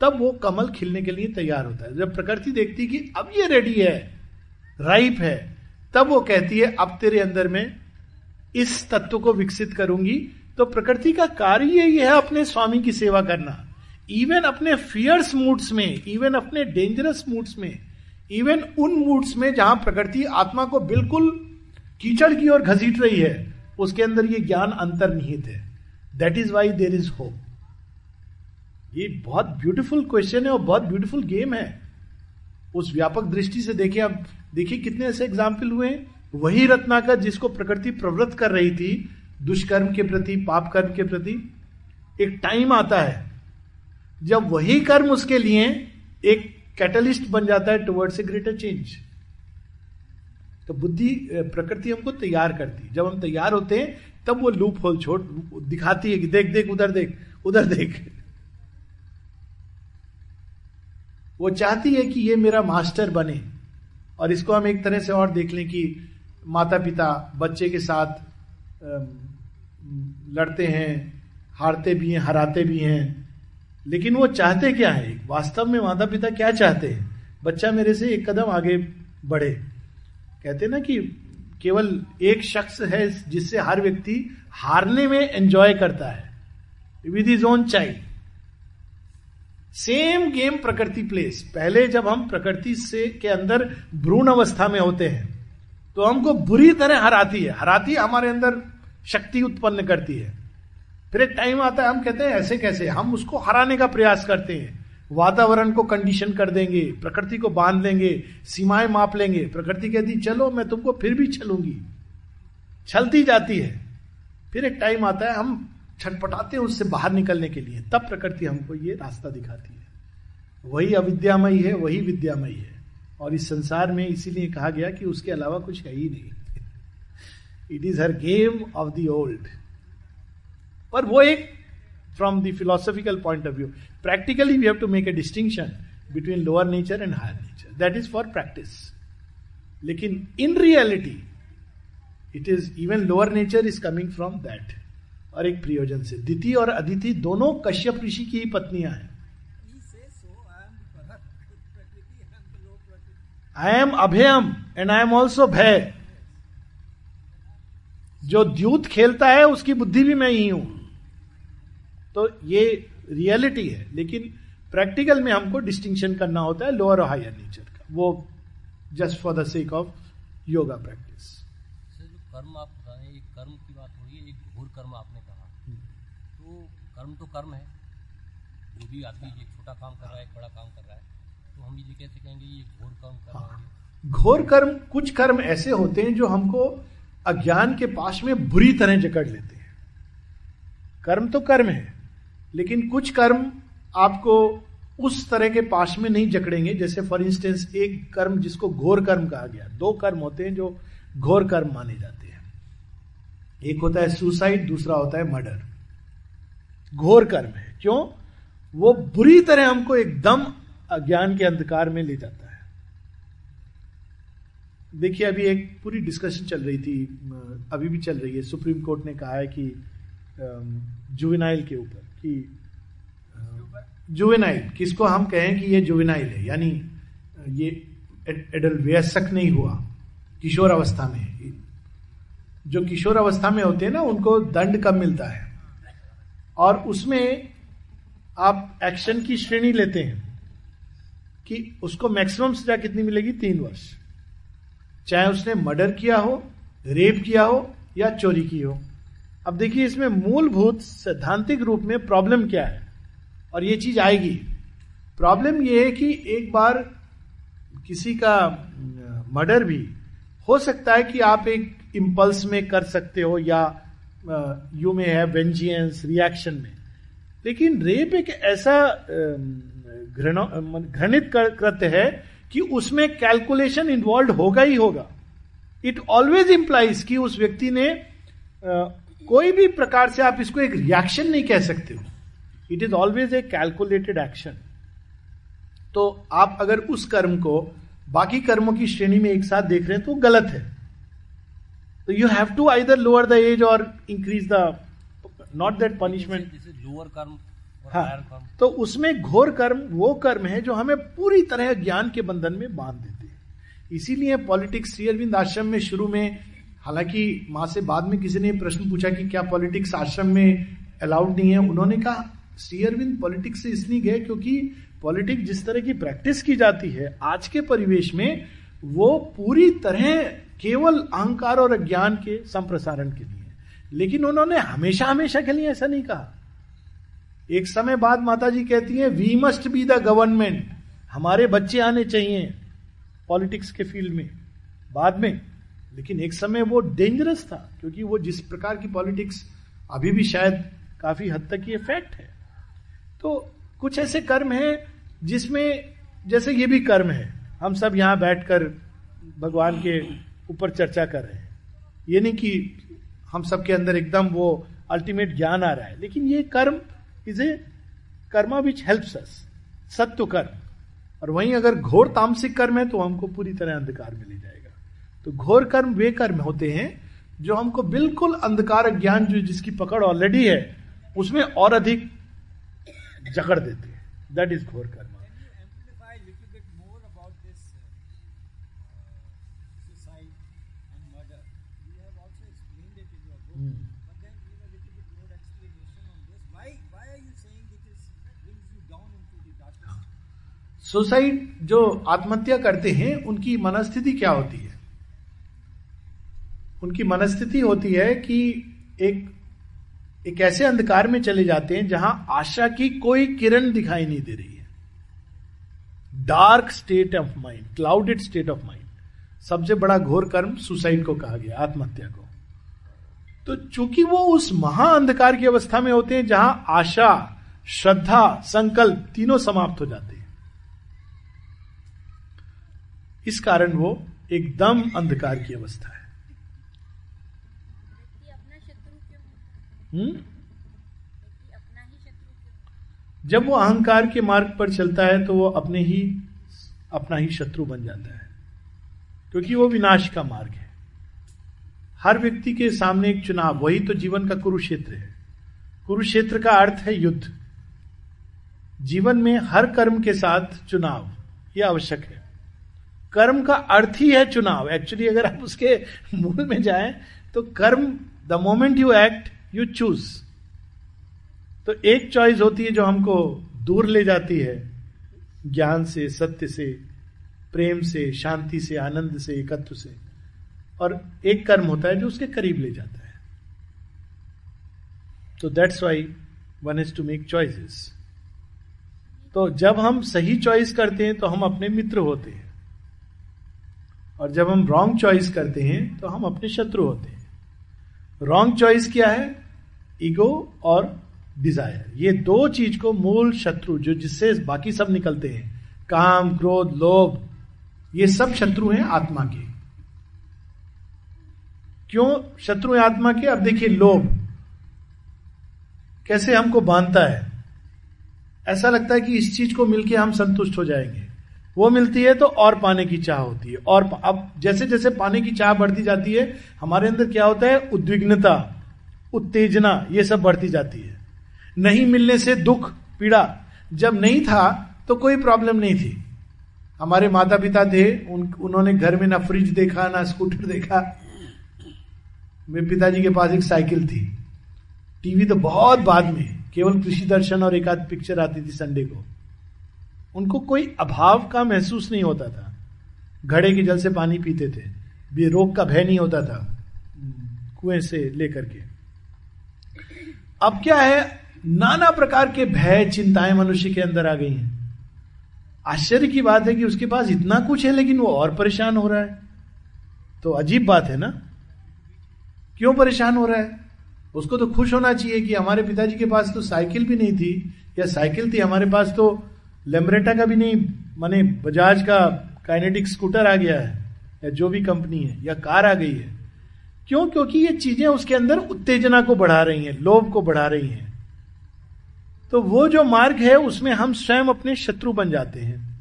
Speaker 1: तब वो कमल खिलने के लिए तैयार होता है। जब प्रकृति देखती कि अब ये रेडी है राइप है, तब वो कहती है, अब तेरे अंदर में इस तत्व को विकसित करूँगी तो प्रकृति का कार्य यही है अपने स्वामी की सेवा करना। इवन अपने फियर्स मूड्स में इवन अपने डेंजरस मूड्स में इवन उन मूड्स में जहाँ प्रकृति आत्मा को बिल्कुल कीचड़ की ओर घसीट रही है, उसके अंदर ये ज्ञान अंतर्निहित है। That is why there is hope ये बहुत ब्यूटीफुल क्वेश्चन है और बहुत ब्यूटीफुल गेम है। उस व्यापक दृष्टि से देखिए आप, देखिए कितने ऐसे एग्ज़ाम्पल हुए वही रत्नाकर जिसको प्रकृति प्रवृत्त कर रही थी दुष्कर्म के प्रति, पाप कर्म के प्रति एक टाइम आता है। जब वही कर्म उसके लिए एक कैटलिस्ट बन जाता है टुवर्ड्स ए ग्रेटर चेंज तो बुद्धि प्रकृति हमको तैयार करती जब हम तैयार होते हैं, तब वो लूप होल छोड़, दिखाती है कि देख देख, उधर देख उधर देख। वो चाहती है कि ये मेरा मास्टर बने और इसको हम एक तरह से और देख लें कि माता पिता बच्चे के साथ लड़ते हैं, हारते भी हैं, हराते भी हैं। लेकिन वो चाहते क्या है? वास्तव में माता पिता क्या चाहते हैं? बच्चा मेरे से एक कदम आगे बढ़े। कहते ना कि केवल एक शख्स है जिससे हर व्यक्ति हारने में एंजॉय करता है। With his own child same game प्रकृति प्लेस पहले जब हम प्रकृति से के अंदर भ्रूण अवस्था में होते हैं तो हमको बुरी तरह हराती है। हराती है हमारे अंदर शक्ति उत्पन्न करती है। फिर एक टाइम आता है, हम कहते हैं, ऐसे कैसे? हम उसको हराने का प्रयास करते हैं। वातावरण को कंडीशन कर देंगे, प्रकृति को बाँध लेंगे, सीमाएँ माप लेंगे। प्रकृति कहती, चलो, मैं तुमको फिर भी चलूँगी छलती जाती है। फिर एक टाइम आता है, हम छटपटाते हैं उससे बाहर निकलने के लिए। तब प्रकृति हमको ये रास्ता दिखाती है। वही अविद्यामयी है, वही विद्यामयी है। और इस संसार में इसीलिए कहा गया कि उसके अलावा कुछ है ही नहीं। It is her game of the old पर वो एक from the philosophical point of view practically we have to make a distinction between lower nature and higher nature that is for practice लेकिन in reality it is even lower nature is coming from that और एक प्रियोजन से। दिति और अदिति दोनों कश्यप ऋषि की ही पत्नियाँ हैं। आई एम अभयम एंड आई एम ऑल्सो भय जो द्यूत खेलता है उसकी बुद्धि भी मैं ही हूँ। तो ये रियलिटी है। लेकिन प्रैक्टिकल में हमको डिस्टिंक्शन करना होता है लोअर और हायर नेचर का। वो just for the sake of yoga practice
Speaker 2: कर्म आप एक कर्म की बात हो रही है एक घोर कर्म आपने कहा। तो कर्म तो कर्म है। जो भी आदमी एक छोटा काम कर रहा है एक बड़ा काम कर रहा है तो हम ये कैसे कहेंगे ये घोर कर्म कर रहा हाँ।
Speaker 1: घोर कर्म कुछ कर्म ऐसे होते हैं जो हमको अज्ञान के पास में बुरी तरह जकड़ लेते हैं। कर्म तो कर्म है, लेकिन कुछ कर्म आपको उस तरह के पास में नहीं जकड़ेंगे, जैसे फॉर इंस्टेंस एक कर्म जिसको घोर कर्म कहा गया। दो कर्म होते हैं जो घोर कर्म माने जाते हैं। एक होता है सुसाइड दूसरा होता है मर्डर घोर कर्म है। क्यों? वो बुरी तरह हमको एकदम अज्ञान के अंधकार में ले जाता है। देखिए, अभी एक पूरी डिस्कशन चल रही थी अभी भी चल रही है। सुप्रीम कोर्ट ने कहा है कि जुवेनाइल के ऊपर, कि जुवेनाइल किसको हम कहें कि ये जुवेनाइल है? यानी ये एडल नहीं हुआ, किशोर अवस्था में जो किशोर अवस्था में होते हैं ना, उनको दंड कम मिलता है? और उसमें आप एक्शन की श्रेणी लेते हैं कि उसको मैक्सिमम सजा कितनी मिलेगी? तीन वर्ष। चाहे उसने मर्डर किया हो, रेप किया हो या चोरी की हो। अब देखिए इसमें मूलभूत सैद्धांतिक रूप में प्रॉब्लम क्या है? और ये चीज़ आएगी। प्रॉब्लम ये है कि एक बार किसी का मर्डर भी हो सकता है कि आप एक इम्पल्स में कर सकते हो या यू में है वेंजियंस रिएक्शन में। लेकिन रेप एक ऐसा घृणित कृत्य है कि उसमें कैलकुलेशन इन्वॉल्व होगा ही होगा। इट ऑलवेज इंप्लाइज कि उस व्यक्ति ने आ, कोई भी प्रकार से आप इसको एक रिएक्शन नहीं कह सकते हो। It is always a calculated action तो आप अगर उस कर्म को बाकी कर्मों की श्रेणी में एक साथ देख रहे हैं तो गलत है। तो you have to either lower the age और increase the not that punishment
Speaker 2: lower कर्म
Speaker 1: हाँ। तो उसमें घोर कर्म वो कर्म है जो हमें पूरी तरह ज्ञान के बंधन में बाँध देते हैं। इसीलिए पॉलिटिक्स श्री अरविंद आश्रम में शुरू में हालाँकि माँ से बाद में किसी ने प्रश्न पूछा कि क्या पॉलिटिक्स आश्रम में अलाउड नहीं है उन्होंने कहा श्री अरविंद पॉलिटिक्स से इसलिए गए क्योंकि पॉलिटिक्स जिस तरह की प्रैक्टिस की जाती है आज के परिवेश में वो पूरी तरह केवल अहंकार और अज्ञान के संप्रसारण के लिए लेकिन उन्होंने हमेशा हमेशा के लिए ऐसा नहीं कहा। एक समय बाद माता जी कहती है we must be the government हमारे बच्चे आने चाहिए पॉलिटिक्स के फ़ील्ड में, बाद में। लेकिन एक समय वो डेंजरस था, क्योंकि वो जिस प्रकार की पॉलिटिक्स अभी भी शायद काफ़ी हद तक ये फैक्ट है। तो कुछ ऐसे कर्म हैं जिसमें, जैसे ये भी कर्म है। हम सब यहाँ बैठकर भगवान के ऊपर चर्चा कर रहे हैं। ये नहीं कि हम सबके अंदर एकदम वो अल्टीमेट ज्ञान आ रहा है, लेकिन ये कर्म is a karma which helps us सत्य कर्म और वहीं अगर घोर तामसिक कर्म है तो हमको पूरी तरह अंधकार में ले जाएगा। तो घोर कर्म वे कर्म होते हैं जो हमको बिल्कुल अंधकार ज्ञान जो जिसकी पकड़ ऑलरेडी है, उसमें और अधिक जकड़ देते हैं। दैट इज़ घोर कर्म। सुसाइड जो आत्महत्या करते हैं, उनकी मनस्थिति क्या होती है? उनकी मनस्थिति होती है कि एक एक ऐसे अंधकार में चले जाते हैं जहाँ आशा की कोई किरण दिखाई नहीं दे रही है। Dark state of mind clouded state of mind सबसे बड़ा घोर कर्म सुसाइड को कहा गया, आत्महत्या को। तो चूँकि वो उस महा अंधकार की अवस्था में होते हैं जहाँ आशा, श्रद्धा, संकल्प तीनों समाप्त हो जाते हैं इस कारण वो एकदम अंधकार की अवस्था है। हुँ? जब वो अहंकार के मार्ग पर चलता है तो वो अपने ही अपना ही शत्रु बन जाता है। क्योंकि वो विनाश का मार्ग है। हर व्यक्ति के सामने एक चुनाव वही तो जीवन का कुरुक्षेत्र है। कुरुक्षेत्र का अर्थ है युद्ध। जीवन में हर कर्म के साथ चुनाव यह आवश्यक है। कर्म का अर्थ ही है चुनाव। एक्चुअली अगर आप उसके मूल में जाए तो कर्म the moment you act you choose तो एक चॉइस होती है जो हमको दूर ले जाती है। ज्ञान से, सत्य से, प्रेम से, शांति से, आनंद से, एकत्व से। और एक कर्म होता है जो उसके करीब ले जाता है। तो that's why one is to make choices तो जब हम सही चॉइस करते हैं तो हम अपने मित्र होते हैं। और जब हम रॉन्ग चॉइस करते हैं तो हम अपने शत्रु होते हैं। रॉन्ग चॉइस क्या है? ईगो और डिज़ायर ये दो चीज़ को मूल शत्रु, जो जिससे बाकी सब निकलते हैं, काम, क्रोध, लोभ, ये सब शत्रु हैं आत्मा के। क्यों शत्रु हैं आत्मा के? अब देखिए, लोभ। कैसे हमको बांधता है? ऐसा लगता है कि इस चीज़ को मिलके हम संतुष्ट हो जाएँगे। वो मिलती है तो और पाने की चाह होती है। और अब जैसे जैसे पाने की चाह बढ़ती जाती है हमारे अंदर क्या होता है? उद्विग्नता उत्तेजना ये सब बढ़ती जाती है। नहीं मिलने से दुख पीड़ा जब नहीं था तो कोई प्रॉब्लम नहीं थी। हमारे माता पिता थे उन, उन्होंने घर में ना फ्रिज देखा ना स्कूटर देखा। मेरे पिताजी के पास एक साइकिल थी। टीवी तो बहुत बाद में केवल कृषि दर्शन और एक आध पिक्चर आती थी संडे को। उनको कोई अभाव का महसूस नहीं होता था। घड़े के जल से पानी पीते थे। रोग का भय नहीं होता था, कुएँ से लेकर के। अब क्या है, नाना प्रकार के भय, चिंताएँ मनुष्य के अंदर आ गई हैं। आश्चर्य की बात है कि उसके पास इतना कुछ है, लेकिन वो और परेशान हो रहा है। तो अजीब बात है ना? क्यों परेशान हो रहा है? उसको तो खुश होना चाहिए कि हमारे पिताजी के पास तो साइकिल भी नहीं थी, या साइकिल थी हमारे पास तो लेमरेटा का भी नहीं, माने बजाज का काइनेटिक स्कूटर आ गया है, या जो भी कंपनी है, या कार आ गई है। क्यों? क्योंकि ये चीज़ें उसके अंदर उत्तेजना को बढ़ा रही हैं, लोभ को बढ़ा रही हैं। तो वो जो मार्ग है, उसमें हम स्वयं अपने शत्रु बन जाते हैं।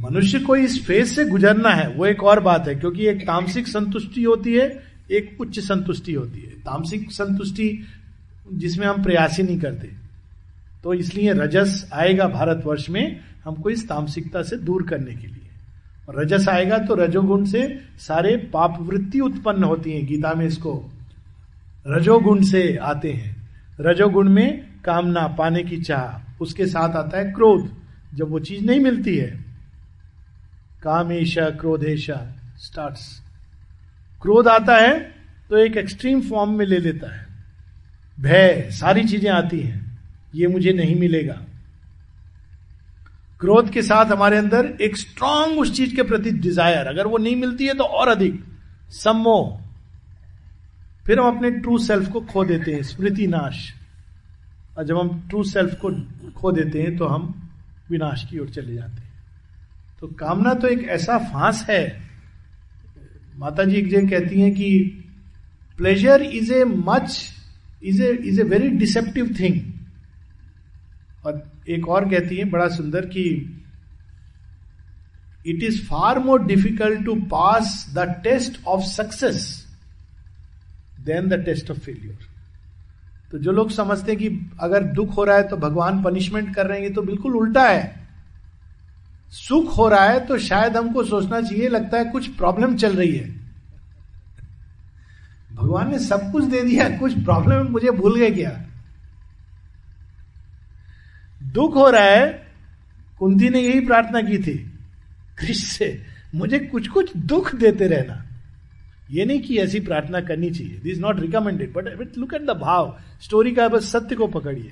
Speaker 1: मनुष्य को इस फ़ेज़ से गुजरना है, वो एक और बात है, क्योंकि एक तामसिक संतुष्टि होती है, एक उच्च संतुष्टि होती है। तामसिक संतुष्टि जिसमें हम प्रयास ही नहीं करते। तो इसलिए रजस आएगा भारतवर्ष में हमको इस तामसिकता से दूर करने के लिए। रजस आएगा तो रजोगुण से सारे पाप वृत्ति उत्पन्न होती है, गीता में इसको रजोगुण से आते हैं। रजोगुण में कामना, पाने की चाह, उसके साथ आता है क्रोध। जब वो चीज़ नहीं मिलती है, कामेशा, क्रोधेशा स्टार्ट क्रोध आता है तो एक एक्सट्रीम फॉर्म में ले लेता है। भय, सारी चीज़ें आती हैं। ये मुझे नहीं मिलेगा। क्रोध के साथ हमारे अंदर एक स्ट्रांग उस चीज़ के प्रति डिज़ायर अगर वो नहीं मिलती है तो और अधिक। सम्मोह। फिर हम अपने ट्रू सेल्फ को खो देते हैं, स्मृति नाश। और जब हम ट्रू सेल्फ को खो देते हैं तो हम विनाश की ओर चले जाते हैं। तो कामना तो एक ऐसा फांस है। माता जी एक जगह कहती हैं कि pleasure is a much is a is a very deceptive thing और एक और कहती है, बड़ा सुंदर, कि it is far more difficult to pass the test of success than the test of failure तो जो लोग समझते हैं कि अगर दुख हो रहा है तो भगवान पनिशमेंट कर रहे हैं तो बिल्कुल उल्टा है। सुख हो रहा है तो शायद हमको सोचना चाहिए, लगता है कुछ प्रॉब्लम चल रही है। भगवान ने सब कुछ दे दिया, कुछ प्रॉब्लम मुझे भूल गए क्या? दुख हो रहा है, कुंती ने यही प्रार्थना की थी, कृष्ण से मुझे कुछ कुछ दुख देते रहना। ये नहीं कि ऐसी प्रार्थना करनी चाहिए। This not recommended but look at the bhav. Story का बस सत्य को पकड़िए।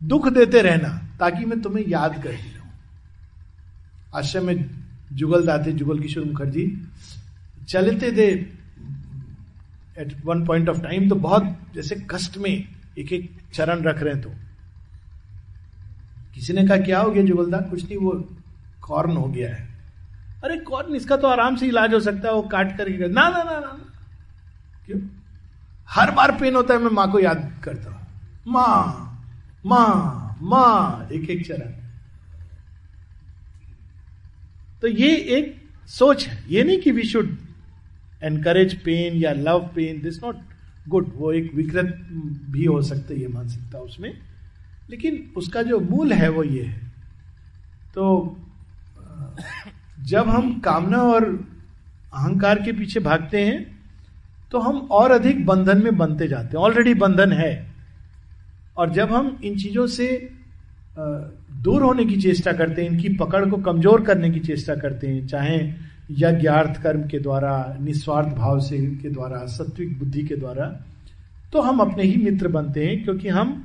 Speaker 1: दुख देते रहना, ताकि मैं तुम्हें याद करती रहूँ आश्रम में जुगल दाते, जुगल किशोर मुखर्जी, चलते थे at one point of time तो बहुत जैसे कष्ट में एक एक चरण रख रहे तो। किसी ने कहा, क्या हो गया जुगलदा? कुछ नहीं, वो कॉर्न हो गया है. अरे, कॉर्न, इसका तो आराम से इलाज हो सकता है, वो काट करके ना ना ना ना क्यों? हर बार पेन होता है, मैं माँ को याद करता हूँ। माँ माँ माँ एक एक चरण। तो ये एक सोच है। ये नहीं कि वी शुड एनकरेज पेन या love pain this not good वो एक विकृत भी हो सकता है मानसिकता उसमें। लेकिन उसका जो मूल है वो ये है। तो जब हम कामना और अहंकार के पीछे भागते हैं तो हम और अधिक बंधन में बनते जाते हैं। ऑलरेडी बंधन है। और जब हम इन चीज़ों से दूर होने की चेष्टा करते हैं, इनकी पकड़ को कमज़ोर करने की चेष्टा करते हैं, चाहे यज्ञार्थ कर्म के द्वारा, निस्वार्थ भाव से के द्वारा, सत्विक बुद्धि के द्वारा तो हम अपने ही मित्र बनते हैं, क्योंकि हम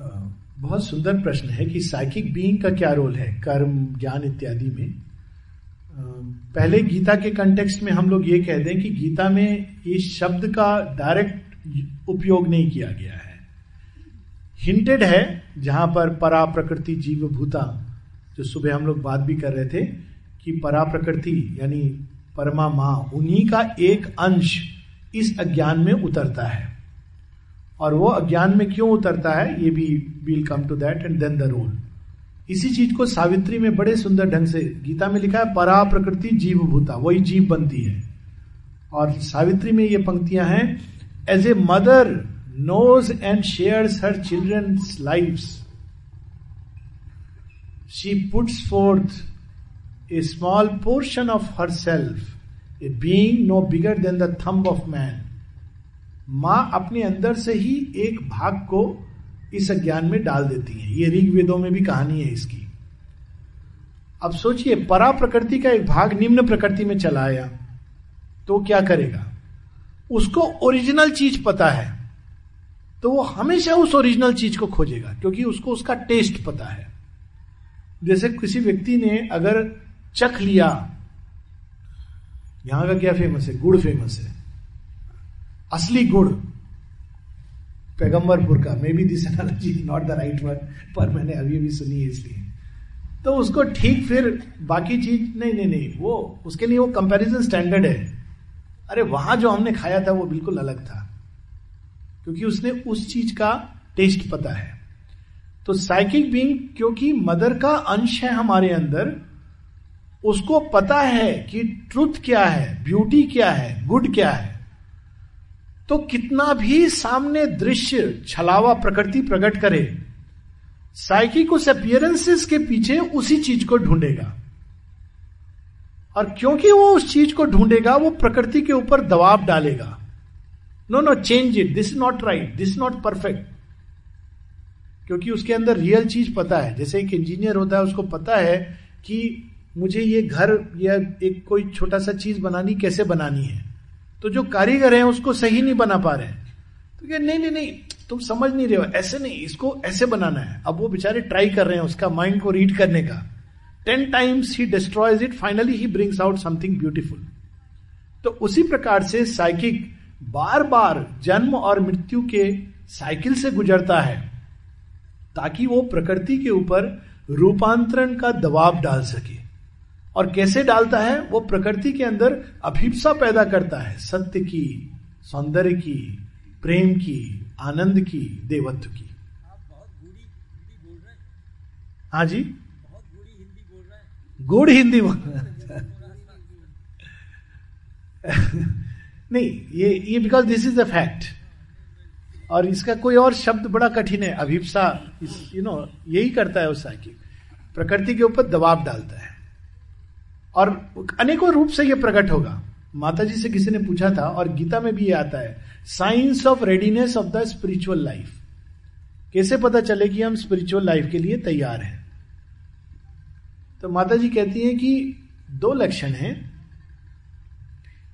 Speaker 1: बहुत सुंदर प्रश्न है कि साइकिक बीइंग का क्या रोल है? कर्म, ज्ञान इत्यादि में। पहले गीता के कंटेक्स्ट में हम लोग ये कह दें कि गीता में इस शब्द का डायरेक्ट उपयोग नहीं किया गया है। हिंटेड है, जहाँ पर परा प्रकृति जीव भूता जो सुबह हम लोग बात भी कर रहे थे, कि परा प्रकृति यानी परमा माँ, उन्हीं का एक अंश इस अज्ञान में उतरता है। और वो अज्ञान में क्यों उतरता है, ये भी will come to that end then the role इसी चीज़ को सावित्री में बड़े सुंदर ढंग से गीता में लिखा है परा प्रकृति जीव भूता वही जीव बनती है। और सावित्री में ये पंक्तियाँ हैं as a mother knows and shares her children's life she puts forth a small portion of her self a being no bigger than the thumb of man माँ अपने अंदर से ही एक भाग को इस अज्ञान में डाल देती है। ये ऋग्वेदों में भी कहानी है इसकी। अब सोचिए, परा प्रकृति का एक भाग निम्न प्रकृति में चला आया तो क्या करेगा? उसको ओरिजिनल चीज़ पता है तो वो हमेशा उस ओरिजिनल चीज़ को खोजेगा, क्योंकि उसको उसका टेस्ट पता है। जैसे किसी व्यक्ति ने अगर चख लिया, यहाँ का क्या फ़ेमस है? गुड़ फ़ेमस है। असली गुड़ पैगंबरपुर का। May be this analogy is not the right one पर मैंने अभी अभी सुनी है इसलिए। तो उसको ठीक फिर बाकी चीज़, नहीं नहीं नहीं, वो, उसके लिए वो कंपैरिजन स्टैंडर्ड है। अरे, वहाँ जो हमने खाया था वो बिल्कुल अलग था। क्योंकि उसने उस चीज़ का टेस्ट पता है। तो साइकिक बींग क्योंकि मदर का अंश है हमारे अंदर, उसको पता है कि ट्रुथ क्या है ब्यूटी क्या है गुड क्या है। तो कितना भी सामने दृश्य, छलावा प्रकृति प्रकट करे साइकिक उस अपियरेंसेस के पीछे उसी चीज़ को ढूंढेगा। और क्योंकि वो उस चीज़ को ढूंढेगा, वो प्रकृति के ऊपर दबाव डालेगा। No no change it this not right this not perfect क्योंकि उसके अंदर रियल चीज़ पता है। जैसे एक इंजीनियर होता है, उसको पता है कि मुझे ये घर या एक कोई छोटा सा चीज़ बनानी कैसे बनानी है। तो जो कारीगर है, उसको सही नहीं बना पा रहे तो क्या नहीं नहीं नहीं, तुम समझ नहीं रहे हो। ऐसे नहीं, इसको ऐसे बनाना है। अब वो बेचारे ट्राई कर रहे हैं उसका माइंड को रीड करने का। Ten times he destroys it finally he brings out something beautiful तो उसी प्रकार से साइकिक बार बार जन्म और मृत्यु के साइकिल से गुजरता है, ताकि वो प्रकृति के ऊपर रूपांतरण का दबाव डाल सके। और कैसे डालता है? वो प्रकृति के अंदर अभिप्सा पैदा करता है। सत्य की, सौंदर्य की, प्रेम की, आनंद की, देवत्व की। हाँ जी? गुड़ हिंदी बोल नहीं, ये ये because this is a fact और इसका कोई और शब्द बड़ा कठिन है। अभिप्सा यू नो यही करता है उस साइकिल। प्रकृति के ऊपर दबाव डालता है। और अनेकों रूप से यह प्रकट होगा। माता जी से किसी ने पूछा था, और गीता में भी ये आता है science of readiness of the spiritual life कैसे पता चले कि हम स्पिरिचुअल लाइफ के लिए तैयार हैं? तो माता जी कहती हैं कि दो लक्षण हैं।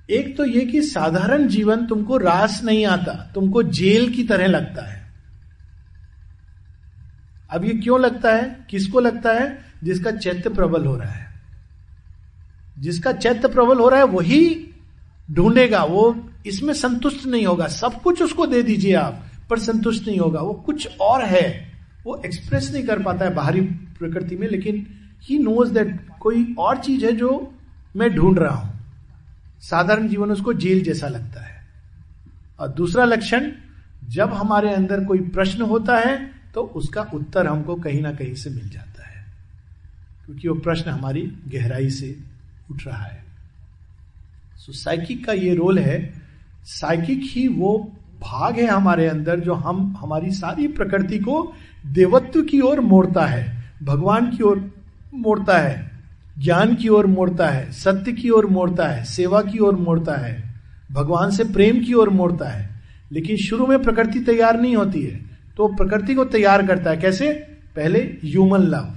Speaker 1: एक तो यह कि साधारण जीवन तुमको रास नहीं आता, तुमको जेल की तरह लगता है। अब ये क्यों लगता है? किसको लगता है? जिसका चैत्य प्रबल हो रहा है। जिसका चैत्य प्रबल हो रहा है, वही ढूंढेगा। वो इसमें संतुष्ट नहीं होगा। सब कुछ उसको दे दीजिए आप, पर संतुष्ट नहीं होगा। वो कुछ और है। वो एक्सप्रेस नहीं कर पाता है बाहरी प्रकृति में, लेकिन ही नोज़ दैट कोई और चीज़ है जो मैं ढूंढ रहा हूँ। साधारण जीवन उसको जेल जैसा लगता है। और दूसरा लक्षण, जब हमारे अंदर कोई प्रश्न होता है तो उसका उत्तर हमको कहीं ना कहीं से मिल जाता है। क्योंकि वो प्रश्न हमारी गहराई से उठ रहा है। सो so, साइकिक का ये रोल है साइकिक ही वो भाग है हमारे अंदर जो हम हमारी सारी प्रकृति को देवत्व की ओर मोड़ता है भगवान की ओर मोड़ता है ज्ञान की ओर मोड़ता है सत्य की ओर मोड़ता है सेवा की ओर मोड़ता है भगवान से प्रेम की ओर मोड़ता है। लेकिन शुरू में प्रकृति तैयार नहीं होती है तो प्रकृति को तैयार करता है कैसे? पहले ह्यूमन लव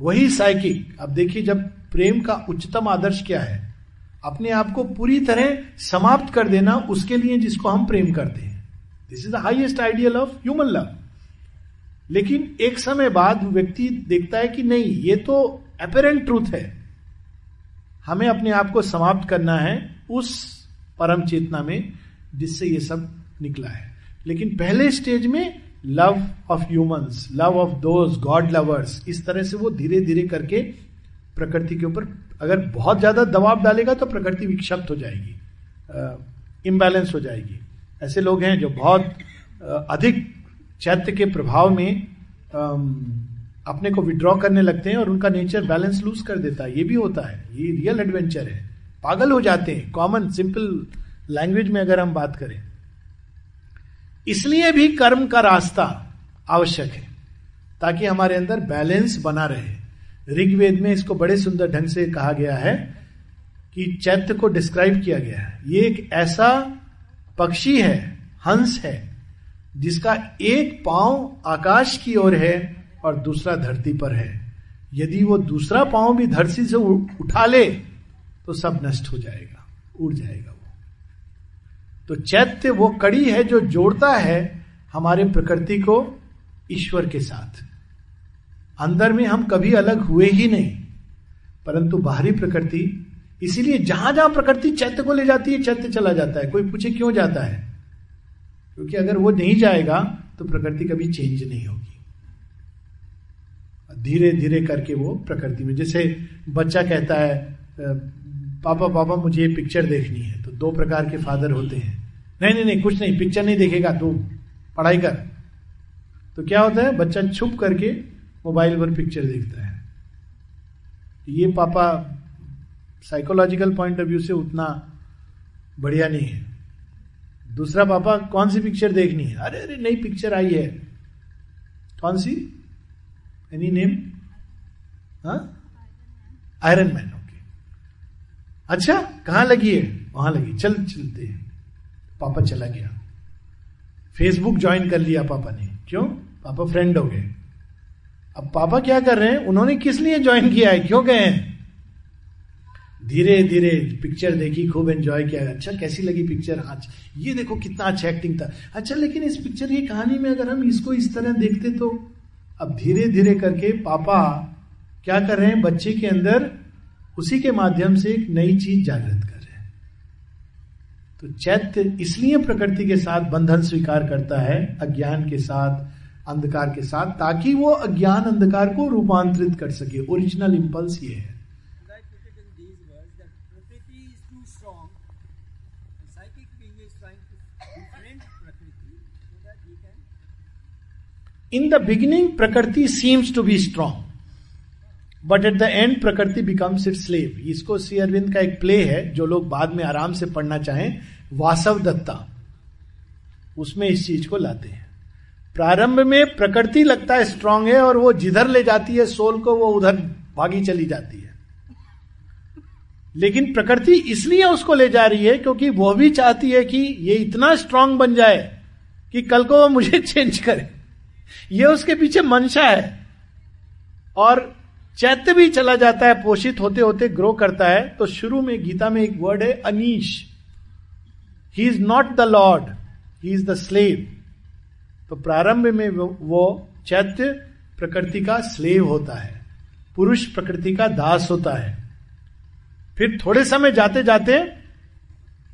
Speaker 1: वही साइकिक अब देखिए जब प्रेम का उच्चतम आदर्श क्या है? अपने आप को पूरी तरह समाप्त कर देना उसके लिए जिसको हम प्रेम करते हैं। This is the highest ideal of human love लेकिन एक समय बाद व्यक्ति देखता है कि नहीं, ये तो अपेरेंट ट्रूथ है। हमें अपने आप को समाप्त करना है उस परम चेतना में जिससे ये सब निकला है। लेकिन पहले स्टेज में love of humans love of those god lovers इस तरह से वो धीरे धीरे करके प्रकृति के ऊपर, अगर बहुत ज़्यादा दबाव डालेगा तो प्रकृति विक्षिप्त हो जाएगी इम्बैलेंस हो जाएगी। ऐसे लोग हैं जो बहुत अधिक चैत्य के प्रभाव में अपने को विड्रॉ करने लगते हैं और उनका नेचर बैलेंस लूज कर देता है। ये भी होता है। ये रियल एडवेंचर है। पागल हो जाते हैं। कॉमन सिंपल लैंग्वेज में अगर हम बात करें, इसलिए भी कर्म का रास्ता आवश्यक है ताकि हमारे अंदर बैलेंस बना रहे। ऋग्वेद में इसको बड़े सुंदर ढंग से कहा गया है कि चैत्य को डिस्क्राइब किया गया है। ये एक ऐसा पक्षी है, हंस है, जिसका एक पाँव आकाश की ओर है और दूसरा धरती पर है। यदि वो दूसरा पाँव भी धरती से उठा ले तो सब नष्ट हो जाएगा, उड़ जाएगा वो। तो चैत्य वो कड़ी है जो जोड़ता है हमारे प्रकृति को ईश्वर के साथ। अंदर में हम कभी अलग हुए ही नहीं, परंतु बाहरी प्रकृति, इसीलिए जहाँ जहाँ प्रकृति चैत्य को ले जाती है, चैत्य चला जाता है। कोई पूछे क्यों जाता है? क्योंकि अगर वो नहीं जाएगा तो प्रकृति कभी चेंज नहीं होगी। धीरे धीरे करके वो प्रकृति में, जैसे बच्चा कहता है पापा पापा, मुझे ये पिक्चर देखनी है। तो दो प्रकार के फादर होते हैं। नहीं नहीं नहीं, कुछ नहीं पिक्चर नहीं देखेगा तू। पढ़ाई कर। तो क्या होता है? बच्चा छुप करके मोबाइल पर पिक्चर देखता है। ये पापा साइकोलॉजिकल पॉइंट ऑफ़ व्यू से उतना बढ़िया नहीं है। दूसरा पापा, कौन सी पिक्चर देखनी है? अरे अरे, नई पिक्चर आई है। कौन सी? Any name Iron Man okay अच्छा कहाँ लगी है? वहाँ लगी। चल, चलते हैं। पापा चला गया। फेसबुक ज्वाइन कर लिया पापा ने। क्यों? पापा फ्रेंड हो गए। अब पापा क्या कर रहे हैं? उन्होंने किस लिए ज्वाइन किया है? क्यों गए हैं? धीरे धीरे पिक्चर देखी, खूब एंजॉय किया। अच्छा कैसी लगी पिक्चर आज? ये देखो कितना अच्छा एक्टिंग था। अच्छा लेकिन इस पिक्चर की कहानी में अगर हम इसको इस तरह देखते तो? अब धीरे धीरे करके पापा क्या कर रहे हैं? बच्चे के अंदर उसी के माध्यम से एक नई चीज़ जागृत कर रहे हैं। तो चैत्य इसलिए प्रकृति के साथ बंधन स्वीकार करता है अज्ञान के साथ अंधकार के साथ ताकि वो अज्ञान अंधकार को रूपांतरित कर सके। ओरिजिनल इंपल्स ये है। In the beginning prakriti seems to be strong but at the end prakriti becomes it slave इसको सी अरविंद का एक प्ले है जो लोग बाद में आराम से पढ़ना चाहें वासव दत्ता उसमें इस चीज़ को लाते हैं प्रारंभ में प्रकृति लगता है स्ट्रांग है और वो जिधर ले जाती है सोल को, वो उधर भागी चली जाती है। लेकिन प्रकृति इसलिए उसको ले जा रही है क्योंकि वो भी चाहती है कि ये इतना स्ट्रांग बन जाए कि कल को वो मुझे चेंज करे। ये उसके पीछे मंशा है और चैत्य भी चला जाता है, पोषित होते होते ग्रो करता है। तो शुरू में गीता में एक वर्ड है Anish. He is not the lord he is the slave तो प्रारंभ में वो चैत्य प्रकृति का स्लेव होता है, पुरुष प्रकृति का दास होता है। फिर थोड़े समय जाते जाते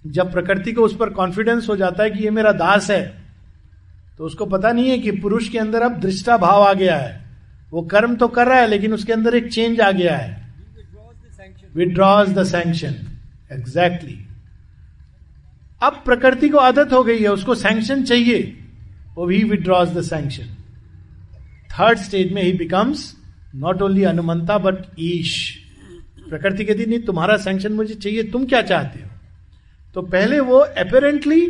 Speaker 1: जब प्रकृति को उस पर कॉन्फिडेंस हो जाता है कि ये मेरा दास है तो उसको पता नहीं है कि पुरुष के अंदर अब दृष्टा भाव आ गया है। वो कर्म तो कर रहा है, लेकिन उसके अंदर एक चेंज आ गया है। विड्रॉज द सैंक्शन एग्जैक्टली अब प्रकृति को आदत हो गई है, उसको सैंक्शन चाहिए। वो भी withdraws the sanction third stage में he becomes not only anumanta but Isha प्रकृति कहती, नहीं, तुम्हारा सैंक्शन मुझे चाहिए, तुम क्या चाहते हो? तो पहले वो अपेरेंटली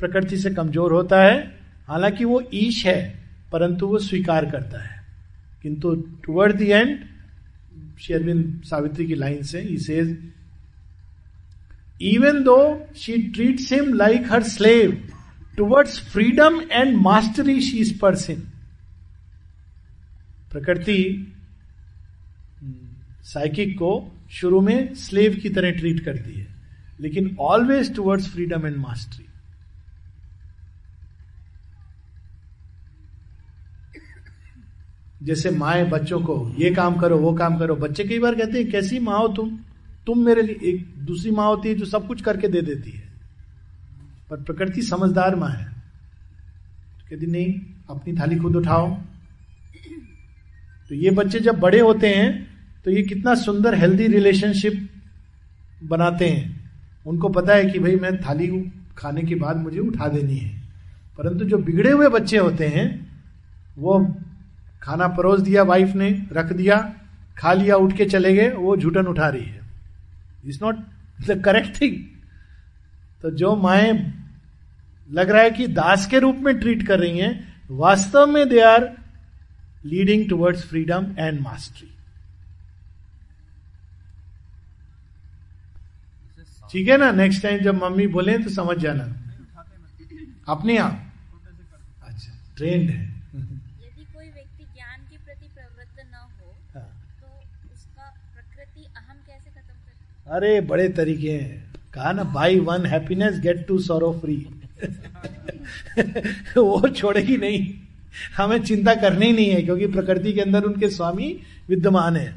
Speaker 1: प्रकृति से कमज़ोर होता है। हालाँकि वो ईश है, परंतु वो स्वीकार करता है। किंतु टुवर्ड द एंड शेरविंद सावित्री की लाइन से he says even though she treats him like her slave towards freedom and mastery she is person prakriti psychic को शुरू में स्लेव की तरह ट्रीट करती है लेकिन always towards freedom and mastery जैसे माए बच्चों को ये काम करो, वो काम करो, बच्चे कई बार कहते हैं, कैसी माँ हो तुम? तुम मेरे लिए एक, दूसरी माँ होती है जो सब कुछ करके दे देती है। पर प्रकृति समझदार माँ है। कहती, नहीं, अपनी थाली खुद उठाओ। तो ये बच्चे जब बड़े होते हैं तो ये कितना सुंदर हेल्दी रिलेशनशिप बनाते हैं। उनको पता है कि, भाई, मैं थाली खाने के बाद मुझे उठा देनी है। परंतु जो बिगड़े हुए बच्चे होते हैं, वो खाना परोस दिया वाइफ ने रख दिया, खा लिया, उठ के चले गए, वो झूठन उठा रही है। Is not the correct thing तो जो माए लग रहा है कि दास के रूप में ट्रीट कर रही हैं। वास्तव में they are leading towards freedom and mastery ठीक है ना? नेक्स्ट टाइम जब मम्मी बोले तो समझ जाना। अपने आप। अच्छा ट्रेंड है।
Speaker 3: यदि कोई व्यक्ति ज्ञान के प्रति प्रवृत्त न हो
Speaker 1: हाँ।
Speaker 3: तो उसका प्रकृति अहम कैसे खत्म कर
Speaker 1: अरे बड़े तरीके हैं। कहा ना by one happiness get to sorrow free वो छोड़ेगी नहीं। हमें चिंता करनी ही नहीं है, क्योंकि प्रकृति के अंदर उनके स्वामी विद्यमान है।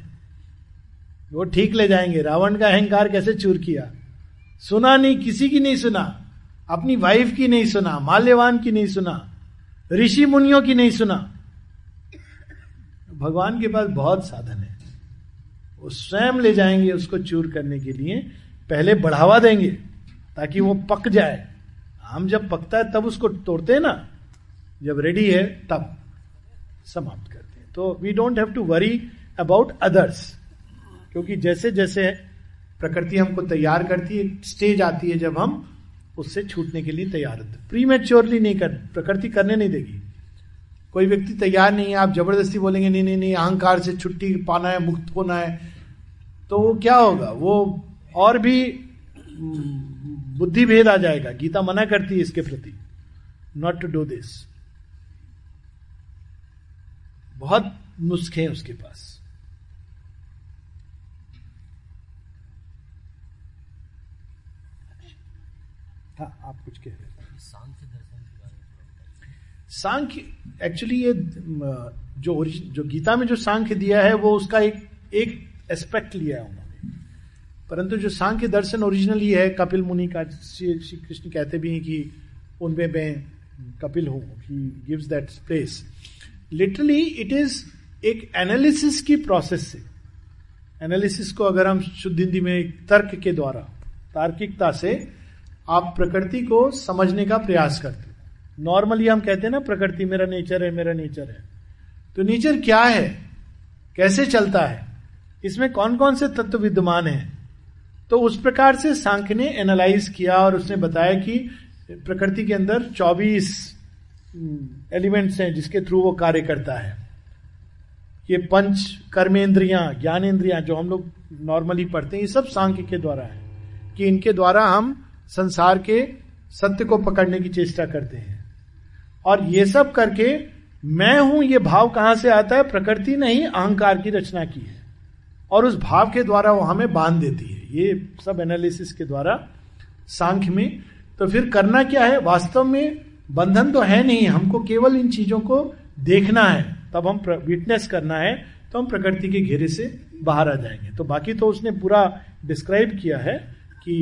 Speaker 1: वो ठीक ले जाएँगे। रावण का अहंकार कैसे चूर किया? सुना नहीं, किसी की नहीं सुना। अपनी वाइफ की नहीं सुना, माल्यवान की नहीं सुना, ऋषि मुनियों की नहीं सुना। भगवान के पास बहुत साधन है। वो स्वयं ले जाएँगे उसको चूर करने के लिए। पहले बढ़ावा देंगे, ताकि वो पक जाए। आम जब पकता है, तब उसको तोड़ते हैं ना। जब रेडी है, तब समाप्त करते हैं। तो we don't have to worry about others क्योंकि जैसे जैसे प्रकृति हमको तैयार करती है स्टेज आती है जब हम उससे छूटने के लिए तैयार होते प्री मेच्योरली नहीं कर, प्रकृति करने नहीं देगी। कोई व्यक्ति तैयार नहीं है, आप ज़बरदस्ती बोलेंगे, नहीं नहीं नहीं, अहंकार से छुट्टी पाना है, मुक्त होना है। तो वो क्या होगा? वो और भी बुद्धि भेद आ जाएगा। गीता मना करती है इसके प्रति। नॉट टू डू दिस बहुत नुस्खे हैं उसके पास। हाँ आप कुछ कह रहे थे
Speaker 2: सांख्य के
Speaker 1: सांख्य एक्चुअली ये जो जो गीता में जो सांख्य दिया है, वो उसका एक एक एस्पेक्ट लिया है उन्होंने। परंतु जो सांख्य दर्शन ओरिजिनली है, कपिल मुनि का, श्री कृष्ण कहते भी हैं कि उनमें मैं कपिल हूँ he gives that place literally it is एक एनालिसिस की प्रोसेस से। एनालिसिस को अगर हम शुद्ध हिंदी में एक तर्क के द्वारा, तार्किकता से, आप प्रकृति को समझने का प्रयास करते हो। नॉर्मली हम कहते हैं ना, प्रकृति मेरा नेचर है, मेरा नेचर है। तो नेचर क्या है? कैसे चलता है? इसमें कौन कौन से तत्व विद्यमान हैं? तो उस प्रकार से सांख्य ने एनालाइज किया और उसने बताया कि प्रकृति के अंदर 24 एलिमेंट्स हैं जिसके थ्रू वो कार्य करता है। ये पंच कर्मेंद्रियाँ ज्ञानेन्द्रियाँ जो हम लोग नॉर्मली पढ़ते हैं, ये सब सांख्य के द्वारा है कि इनके द्वारा हम संसार के सत्य को पकड़ने की चेष्टा करते हैं। और ये सब करके मैं हूँ, ये भाव कहाँ से आता है? प्रकृति ने ही अहंकार की रचना की है। और उस भाव के द्वारा वो हमें बाँध देती है। ये सब एनालिसिस के द्वारा सांख्य में। तो फिर करना क्या है? वास्तव में बंधन तो है नहीं, हमको केवल इन चीज़ों को देखना है। तब हम विटनेस करना है तो हम प्रकृति के घेरे से बाहर आ जाएँगे। तो बाकी तो उसने पूरा डिस्क्राइब किया है कि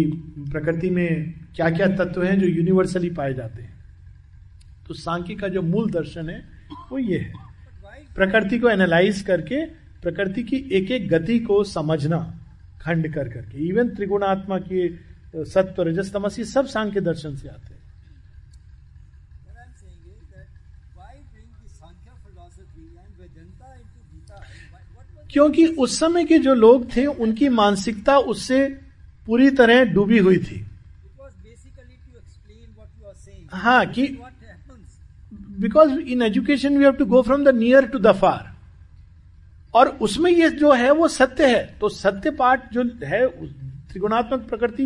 Speaker 1: प्रकृति में क्या क्या तत्व हैं जो यूनिवर्सली पाए जाते हैं। तो सांख्य का जो मूल दर्शन है, वो ये है। प्रकृति को एनालाइज करके प्रकृति की एक एक गति को समझना खंड कर करके। इवन त्रिगुणात्मा की सत्व रजस तमसी सब सांख्य दर्शन से आते क्योंकि उस समय के जो लोग थे उनकी मानसिकता उससे पूरी तरह डूबी हुई थी। हाँ कि because in education we have to go from the near to the far और उसमें ये जो है, वो सत्य है। तो सत्य पाठ जो है त्रिगुणात्मक प्रकृति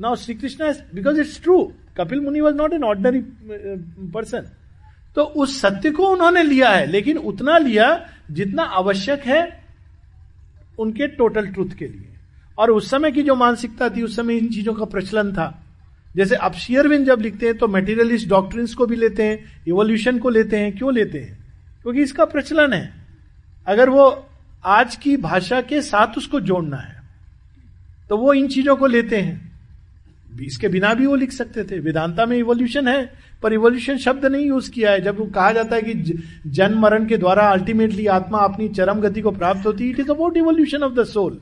Speaker 1: now Shri Krishna because it's true Kapil Muni was not an ordinary person तो उस सत्य को उन्होंने लिया है, लेकिन उतना लिया जितना आवश्यक है उनके टोटल ट्रूथ के लिए। और उस समय की जो मानसिकता थी, उस समय इन चीज़ों का प्रचलन था। जैसे अब शेयरविन जब लिखते हैं तो मेटीरियलिस्ट डॉक्ट्रिन्स को भी लेते हैं इवोल्यूशन को लेते हैं, क्यों लेते हैं? क्योंकि इसका प्रचलन है। अगर वो आज की भाषा के साथ उसको जोड़ना है तो वो इन चीज़ों को लेते हैं। इसके बिना भी वो लिख सकते थे। वेदांता में इवोल्यूशन है, पर इवोल्यूशन शब्द नहीं यूज़ किया है। जब वो कहा जाता है कि जन्म मरण के द्वारा अल्टीमेटली आत्मा अपनी चरम गति को प्राप्त होती है it is about evolution of the soul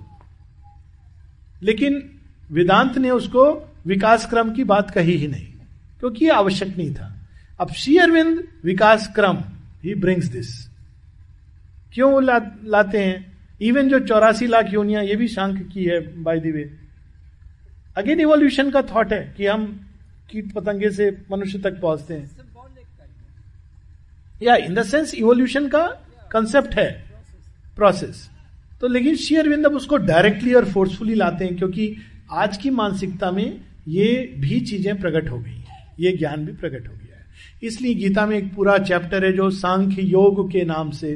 Speaker 1: लेकिन वेदांत ने उसको विकास क्रम की बात कही ही नहीं, क्योंकि आवश्यक नहीं था। अब श्री अरविंद विकास क्रम ही ब्रिंग्स दिस क्यों वो ला, लाते हैं? इवन जो चौरासी लाख योनिया ये भी शांख की है by the way again evolution का थॉट है कि हम कीट पतंगे से मनुष्य तक पहुँचते हैं। या इन द सेंस इवोल्यूशन का कंसेप्ट है। प्रोसेस तो लेकिन शेयर विंद अब उसको डायरेक्टली और फोर्सफुली लाते हैं क्योंकि आज की मानसिकता में ये भी चीज़ें प्रकट हो गई हैं। ये ज्ञान भी प्रकट हो गया है। इसलिए गीता में एक पूरा चैप्टर है जो सांख्य योग के नाम से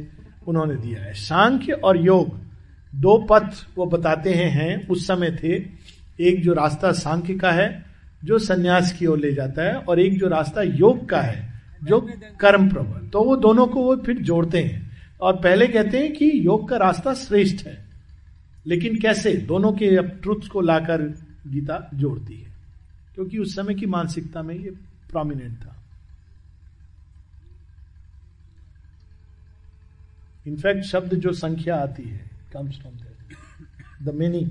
Speaker 1: उन्होंने दिया है। सांख्य और योग दो पथ वो बताते हैं, हैं। उस समय थे एक जो रास्ता सांख्य का है जो सन्यास की ओर ले जाता है और एक जो रास्ता योग का है जो कर्म प्रबल तो वो दोनों को वो फिर जोड़ते हैं। और पहले कहते हैं कि योग का रास्ता श्रेष्ठ है। लेकिन कैसे? दोनों के अब ट्रुथ को लाकर गीता जोड़ती है। क्योंकि उस समय की मानसिकता में ये प्रोमिनेंट था। इनफैक्ट शब्द जो संख्या आती है कम्स फ्रॉम द मेनी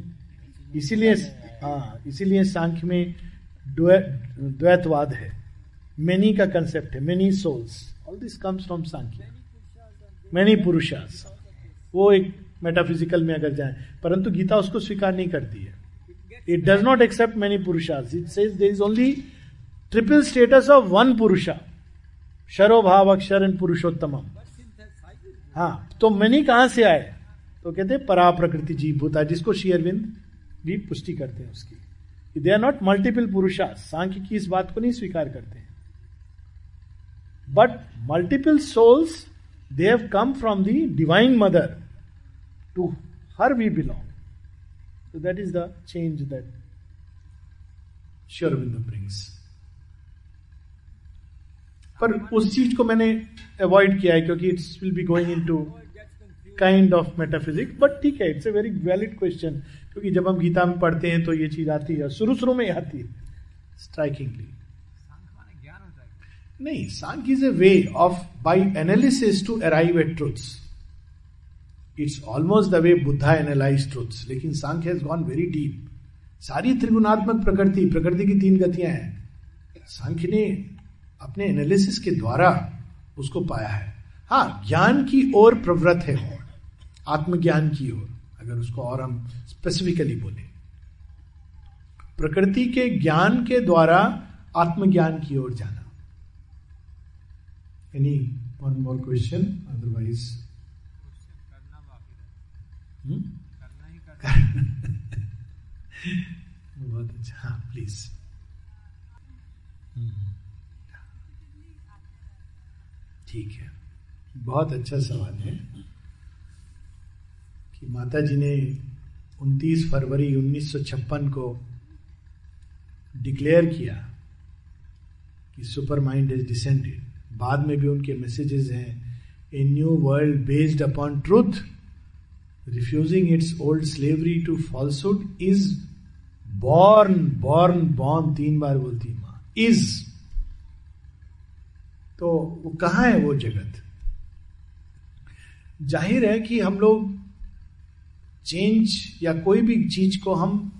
Speaker 1: इसीलिए हाँ इसीलिए सांख्य में द्वैतवाद है। मेनी का कंसेप्ट है many souls all this comes from Sankhya. Many purushas. वो एक मेटाफिजिकल में अगर जाए, परंतु गीता उसको स्वीकार नहीं करती है। It does not accept many purushas. It says there is only triple status of one purusha शरो भाव अक्षर एंड पुरुषोत्तम हाँ तो मनी कहाँ से आए? तो कहते हैं परा प्रकृति जीव भूता, जिसको शेयरविंद भी पुष्टि करते हैं उसकी। दे आर नॉट मल्टीपल पुरुषा, सांख्य की इस बात को नहीं स्वीकार करते हैं। But multiple souls they have come from the divine mother to her we belong तो that is the change that Sri Aurobindo brings पर उस चीज़ को मैंने अवॉइड किया है क्योंकि it's will be going into kind of metaphysics but ठीक है it's a very valid question क्योंकि जब हम गीता में पढ़ते हैं तो ये चीज़ आती है, शुरू शुरू में आती है स्ट्राइकिंगली नहीं Sankhya is a way of by analysis to arrive at truths it's almost the way Buddha analyse truths लेकिन Sankhya has gone very deep सारी त्रिगुणात्मक प्रकृति प्रकृति की तीन गतियाँ हैं। सांख्य ने अपने एनालिसिस के द्वारा उसको पाया है। हाँ ज्ञान की ओर प्रवृत्त है आत्मज्ञान की ओर, अगर उसको और हम स्पेसिफिकली बोले। प्रकृति के ज्ञान के द्वारा आत्मज्ञान की ओर जाना। Any one more question otherwise बहुत अच्छा हाँ प्लीज़ ठीक है। बहुत अच्छा सवाल है कि माता जी ने 29 फरवरी 1956 को डिक्लेयर किया कि सुपर माइंड इज़ डिसेंडेड बाद में भी उनके मैसेजेस हैं a new world based upon truth refusing its old slavery to falsehood is born born born तीन बार बोलती माँ इज़ तो वो कहा है वो जगत? ज़ाहिर है कि हम लोग चेंज या कोई भी चीज़ को हम,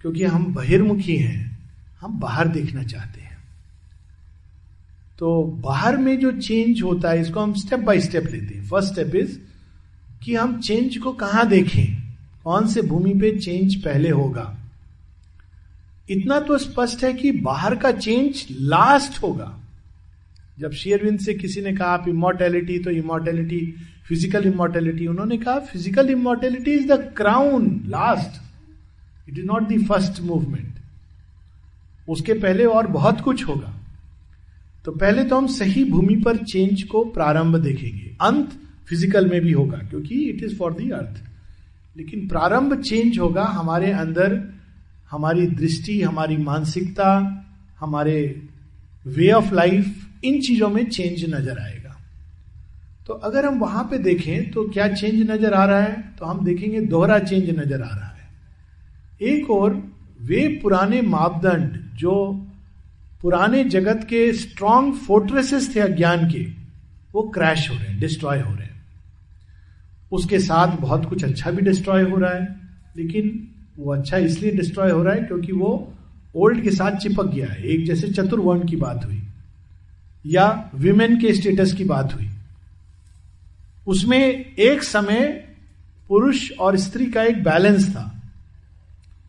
Speaker 1: क्योंकि हम बहिर्मुखी हैं, हम बाहर देखना चाहते हैं। तो बाहर में जो चेंज होता है, इसको हम स्टेप बाय स्टेप लेते हैं। फ़र्स्ट स्टेप इज़ कि हम चेंज को कहाँ देखें? कौन से भूमि पे चेंज पहले होगा? इतना तो स्पष्ट है कि बाहर का चेंज लास्ट होगा। जब शेयरविंद से किसी ने कहा आप इमोर्टेलिटी तो इमोर्टेलिटी फ़िज़िकल इमोर्टेलिटी उन्होंने कहा physical immortality is the crown last it is not the first movement उसके पहले और बहुत कुछ होगा। तो पहले तो हम सही भूमि पर चेंज को प्रारंभ देखेंगे। अंत फ़िज़िकल में भी होगा, क्योंकि it is for the earth लेकिन प्रारंभ चेंज होगा हमारे अंदर, हमारी दृष्टि, हमारी मानसिकता, हमारे वे ऑफ़ लाइफ इन चीज़ों में चेंज नज़र आएगा। तो अगर हम वहाँ पे देखें तो क्या चेंज नज़र आ रहा है? तो हम देखेंगे दोहरा चेंज नज़र आ रहा है। एक और, वे पुराने मापदंड, जो पुराने जगत के स्ट्रॉन्ग फोर्ट्रेसेस थे अज्ञान के, वो क्रैश हो रहे हैं डिस्ट्रॉय हो रहे हैं। उसके साथ बहुत कुछ अच्छा भी डिस्ट्रॉय हो रहा है, लेकिन वो अच्छा इसलिए डिस्ट्रॉय हो रहा है क्योंकि वो ओल्ड के साथ चिपक गया है। एक जैसे चतुर्वर्ण की बात हुई। या विमेन के स्टेटस की बात हुई। उसमें एक समय पुरुष और स्त्री का एक बैलेंस था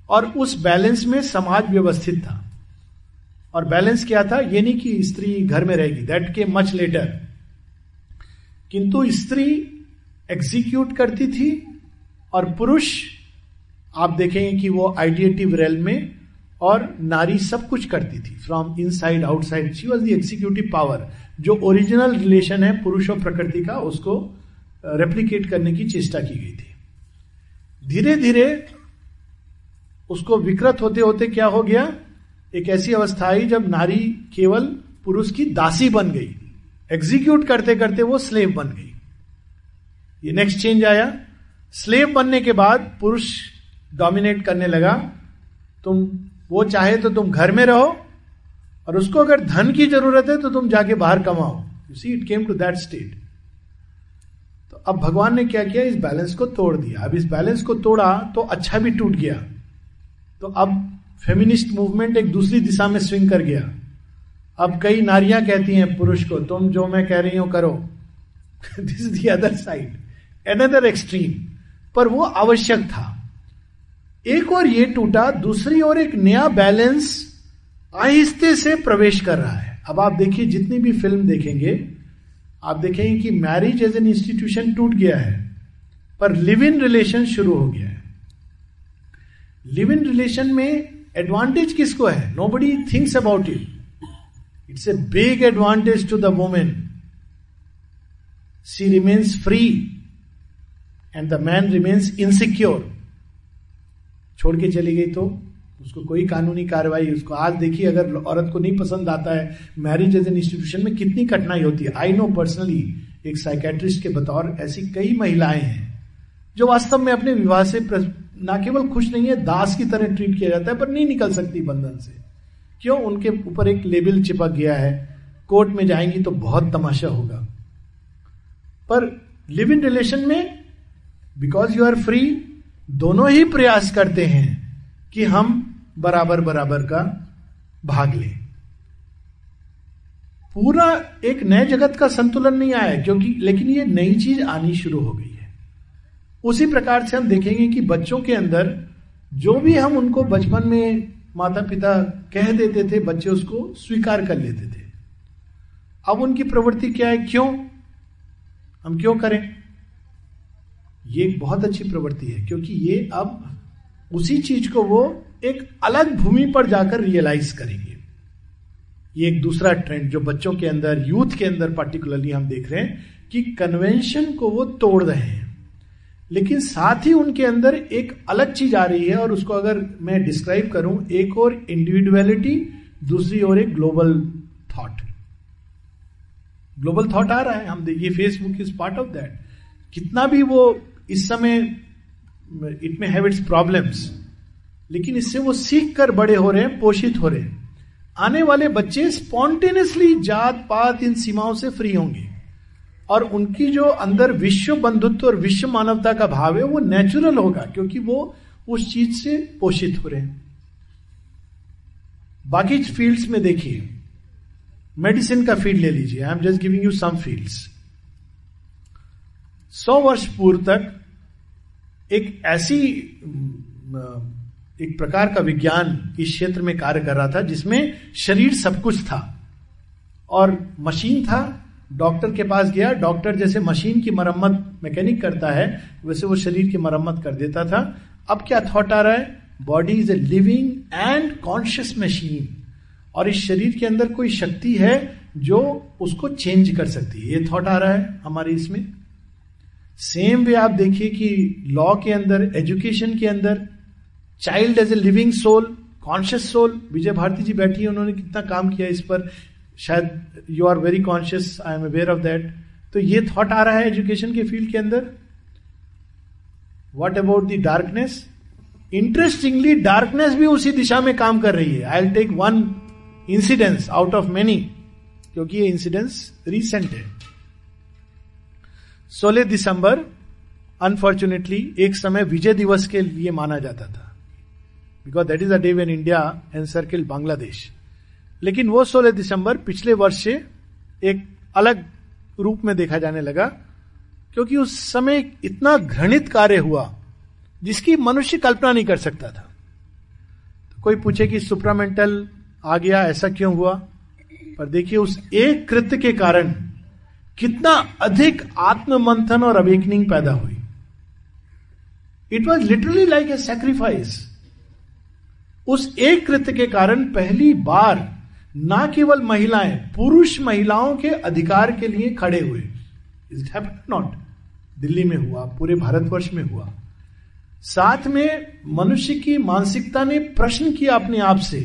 Speaker 1: और उस बैलेंस में समाज व्यवस्थित था। और बैलेंस क्या था? ये नहीं कि स्त्री घर में रहेगी दैट के मच लेटर किंतु स्त्री एग्जीक्यूट करती थी और पुरुष, आप देखेंगे कि वो आइडिएटिव रेल में और नारी सब कुछ करती थी from inside outside she was the executive power जो ओरिजिनल रिलेशन है, पुरुष और प्रकृति का, उसको रेप्लीकेट करने की चेष्टा की गई थी। धीरे धीरे उसको विकृत होते होते क्या हो गया? एक ऐसी अवस्था आई जब नारी केवल पुरुष की दासी बन गई। एग्जीक्यूट करते करते वो स्लेव बन गई। ये नेक्स्ट चेंज आया। स्लेव बनने के बाद पुरुष डोमिनेट करने लगा। तुम वो चाहे तो तुम घर में रहो, और उसको अगर धन की ज़रूरत है तो तुम जाके बाहर कमाओ। You see it came to that state तो अब भगवान ने क्या किया? इस बैलेंस को तोड़ दिया। अब इस बैलेंस को तोड़ा तो अच्छा भी टूट गया। तो अब फेमिनिस्ट मूवमेंट एक दूसरी दिशा में स्विंग कर गया। अब कई नारियाँ कहती हैं पुरुष को, तुम जो मैं कह रही हूँ करो। This is the other side another extreme पर वो आवश्यक था। एक और ये टूटा, दूसरी ओर एक नया बैलेंस आहिस्ते से प्रवेश कर रहा है। अब आप देखिए, जितनी भी फ़िल्म देखेंगे, आप देखेंगे कि मैरिज एज एन इंस्टीट्यूशन टूट गया है, पर लिव इन रिलेशन शुरू हो गया है। लिव इन रिलेशन में एडवांटेज किसको है? Nobody thinks about it it's a big advantage to the women she remains free and the man remains insecure छोड़ के चली गई तो उसको कोई कानूनी कार्रवाई, उसको आज देखिए, अगर औरत को नहीं पसंद आता है मैरिज एज एन इंस्टीट्यूशन में कितनी कठिनाई होती है। आई नो पर्सनली एक साइकेट्रिस्ट के बतौर ऐसी कई महिलाएँ हैं, जो वास्तव में अपने विवाह से ना केवल खुश नहीं है, दास की तरह ट्रीट किया जाता है, पर नहीं निकल सकती बंधन से। क्यों? उनके ऊपर एक लेबल चिपक गया है। कोर्ट में जाएँगी तो बहुत तमाशा होगा। पर लिव इन रिलेशन में बिकॉज़ यू आर फ्री दोनों ही प्रयास करते हैं कि हम बराबर बराबर का भाग लें। पूरा एक नए जगत का संतुलन नहीं आया, क्योंकि लेकिन ये नई चीज़ आनी शुरू हो गई है। उसी प्रकार से हम देखेंगे कि बच्चों के अंदर जो भी हम उनको बचपन में माता पिता कह देते थे, बच्चे उसको स्वीकार कर लेते थे। अब उनकी प्रवृत्ति क्या है? क्यों? हम क्यों करें? ये बहुत अच्छी प्रवृत्ति है, क्योंकि ये अब उसी चीज़ को वो एक अलग भूमि पर जाकर रियलाइज़ करेंगे। ये एक दूसरा ट्रेंड जो बच्चों के अंदर यूथ के अंदर पर्टिकुलरली हम देख रहे हैं कि कन्वेंशन को वो तोड़ रहे हैं। लेकिन साथ ही उनके अंदर एक अलग चीज़ आ रही है और उसको अगर मैं डिस्क्राइब करूँ, एक और इंडिविजुअलिटी दूसरी ओर एक ग्लोबल थॉट ग्लोबल थॉट आ रहा है, हम देखिए Facebook is part of that कितना भी वो इस समय इट में हैव इट्स प्रॉब्लम्स लेकिन इससे वो सीख कर बड़े हो रहे हैं, पोषित हो रहे हैं। आने वाले बच्चे स्पॉन्टेनियसली जात पात इन सीमाओं से फ्री होंगे। और उनकी जो अंदर विश्व बंधुत्व और विश्व मानवता का भाव है, वो नेचुरल होगा, क्योंकि वो उस चीज़ से पोषित हो रहे हैं। बाकी फील्ड्स में देखिए। मेडिसिन का फ़ील्ड ले लीजिए। I am just giving you some fields सौ वर्ष पूर्व तक एक ऐसी एक प्रकार का विज्ञान इस क्षेत्र में कार्य कर रहा था जिसमें शरीर सब कुछ था। और मशीन था, डॉक्टर के पास गया, डॉक्टर जैसे मशीन की मरम्मत मैकेनिक करता है, वैसे वो शरीर की मरम्मत कर देता था। अब क्या थॉट आ रहा है? Body is a living and conscious machine और इस शरीर के अंदर कोई शक्ति है जो उसको चेंज कर सकती है। ये थॉट आ रहा है हमारे इसमें। सेम वे आप देखिए कि लॉ के अंदर एजुकेशन के अंदर child as a living soul conscious soul Vijay Bharati ji बैठी है, उन्होंने कितना काम किया इस पर। शायद you are very conscious I am aware of that तो ये थॉट आ रहा है एजुकेशन के फ़ील्ड के अंदर। What about the darkness interestingly darkness भी उसी दिशा में काम कर रही है। I take one incidence out of many क्योंकि ये इंसिडेंस रिसेंट है। सोलह दिसंबर अनफॉर्चुनेटली एक समय विजय दिवस के लिए माना जाता था। Because that is a day when India and circle Bangladesh लेकिन वो सोलह दिसंबर पिछले वर्ष से एक अलग रूप में देखा जाने लगा, क्योंकि उस समय इतना घृणित कार्य हुआ, जिसकी मनुष्य कल्पना नहीं कर सकता था। तो कोई पूछे कि सुप्रामेंटल आ गया, ऐसा क्यों हुआ? पर देखिए, उस एक कृत्य के कारण कितना अधिक आत्म मंथन और अवेकनिंग पैदा हुई। It was literally like a sacrifice उस एक कृत्य के कारण पहली बार ना केवल महिलाएँ, पुरुष महिलाओं के अधिकार के लिए खड़े हुए। इट नॉट दिल्ली में हुआ, पूरे भारतवर्ष में हुआ। साथ में मनुष्य की मानसिकता ने प्रश्न किया अपने आप से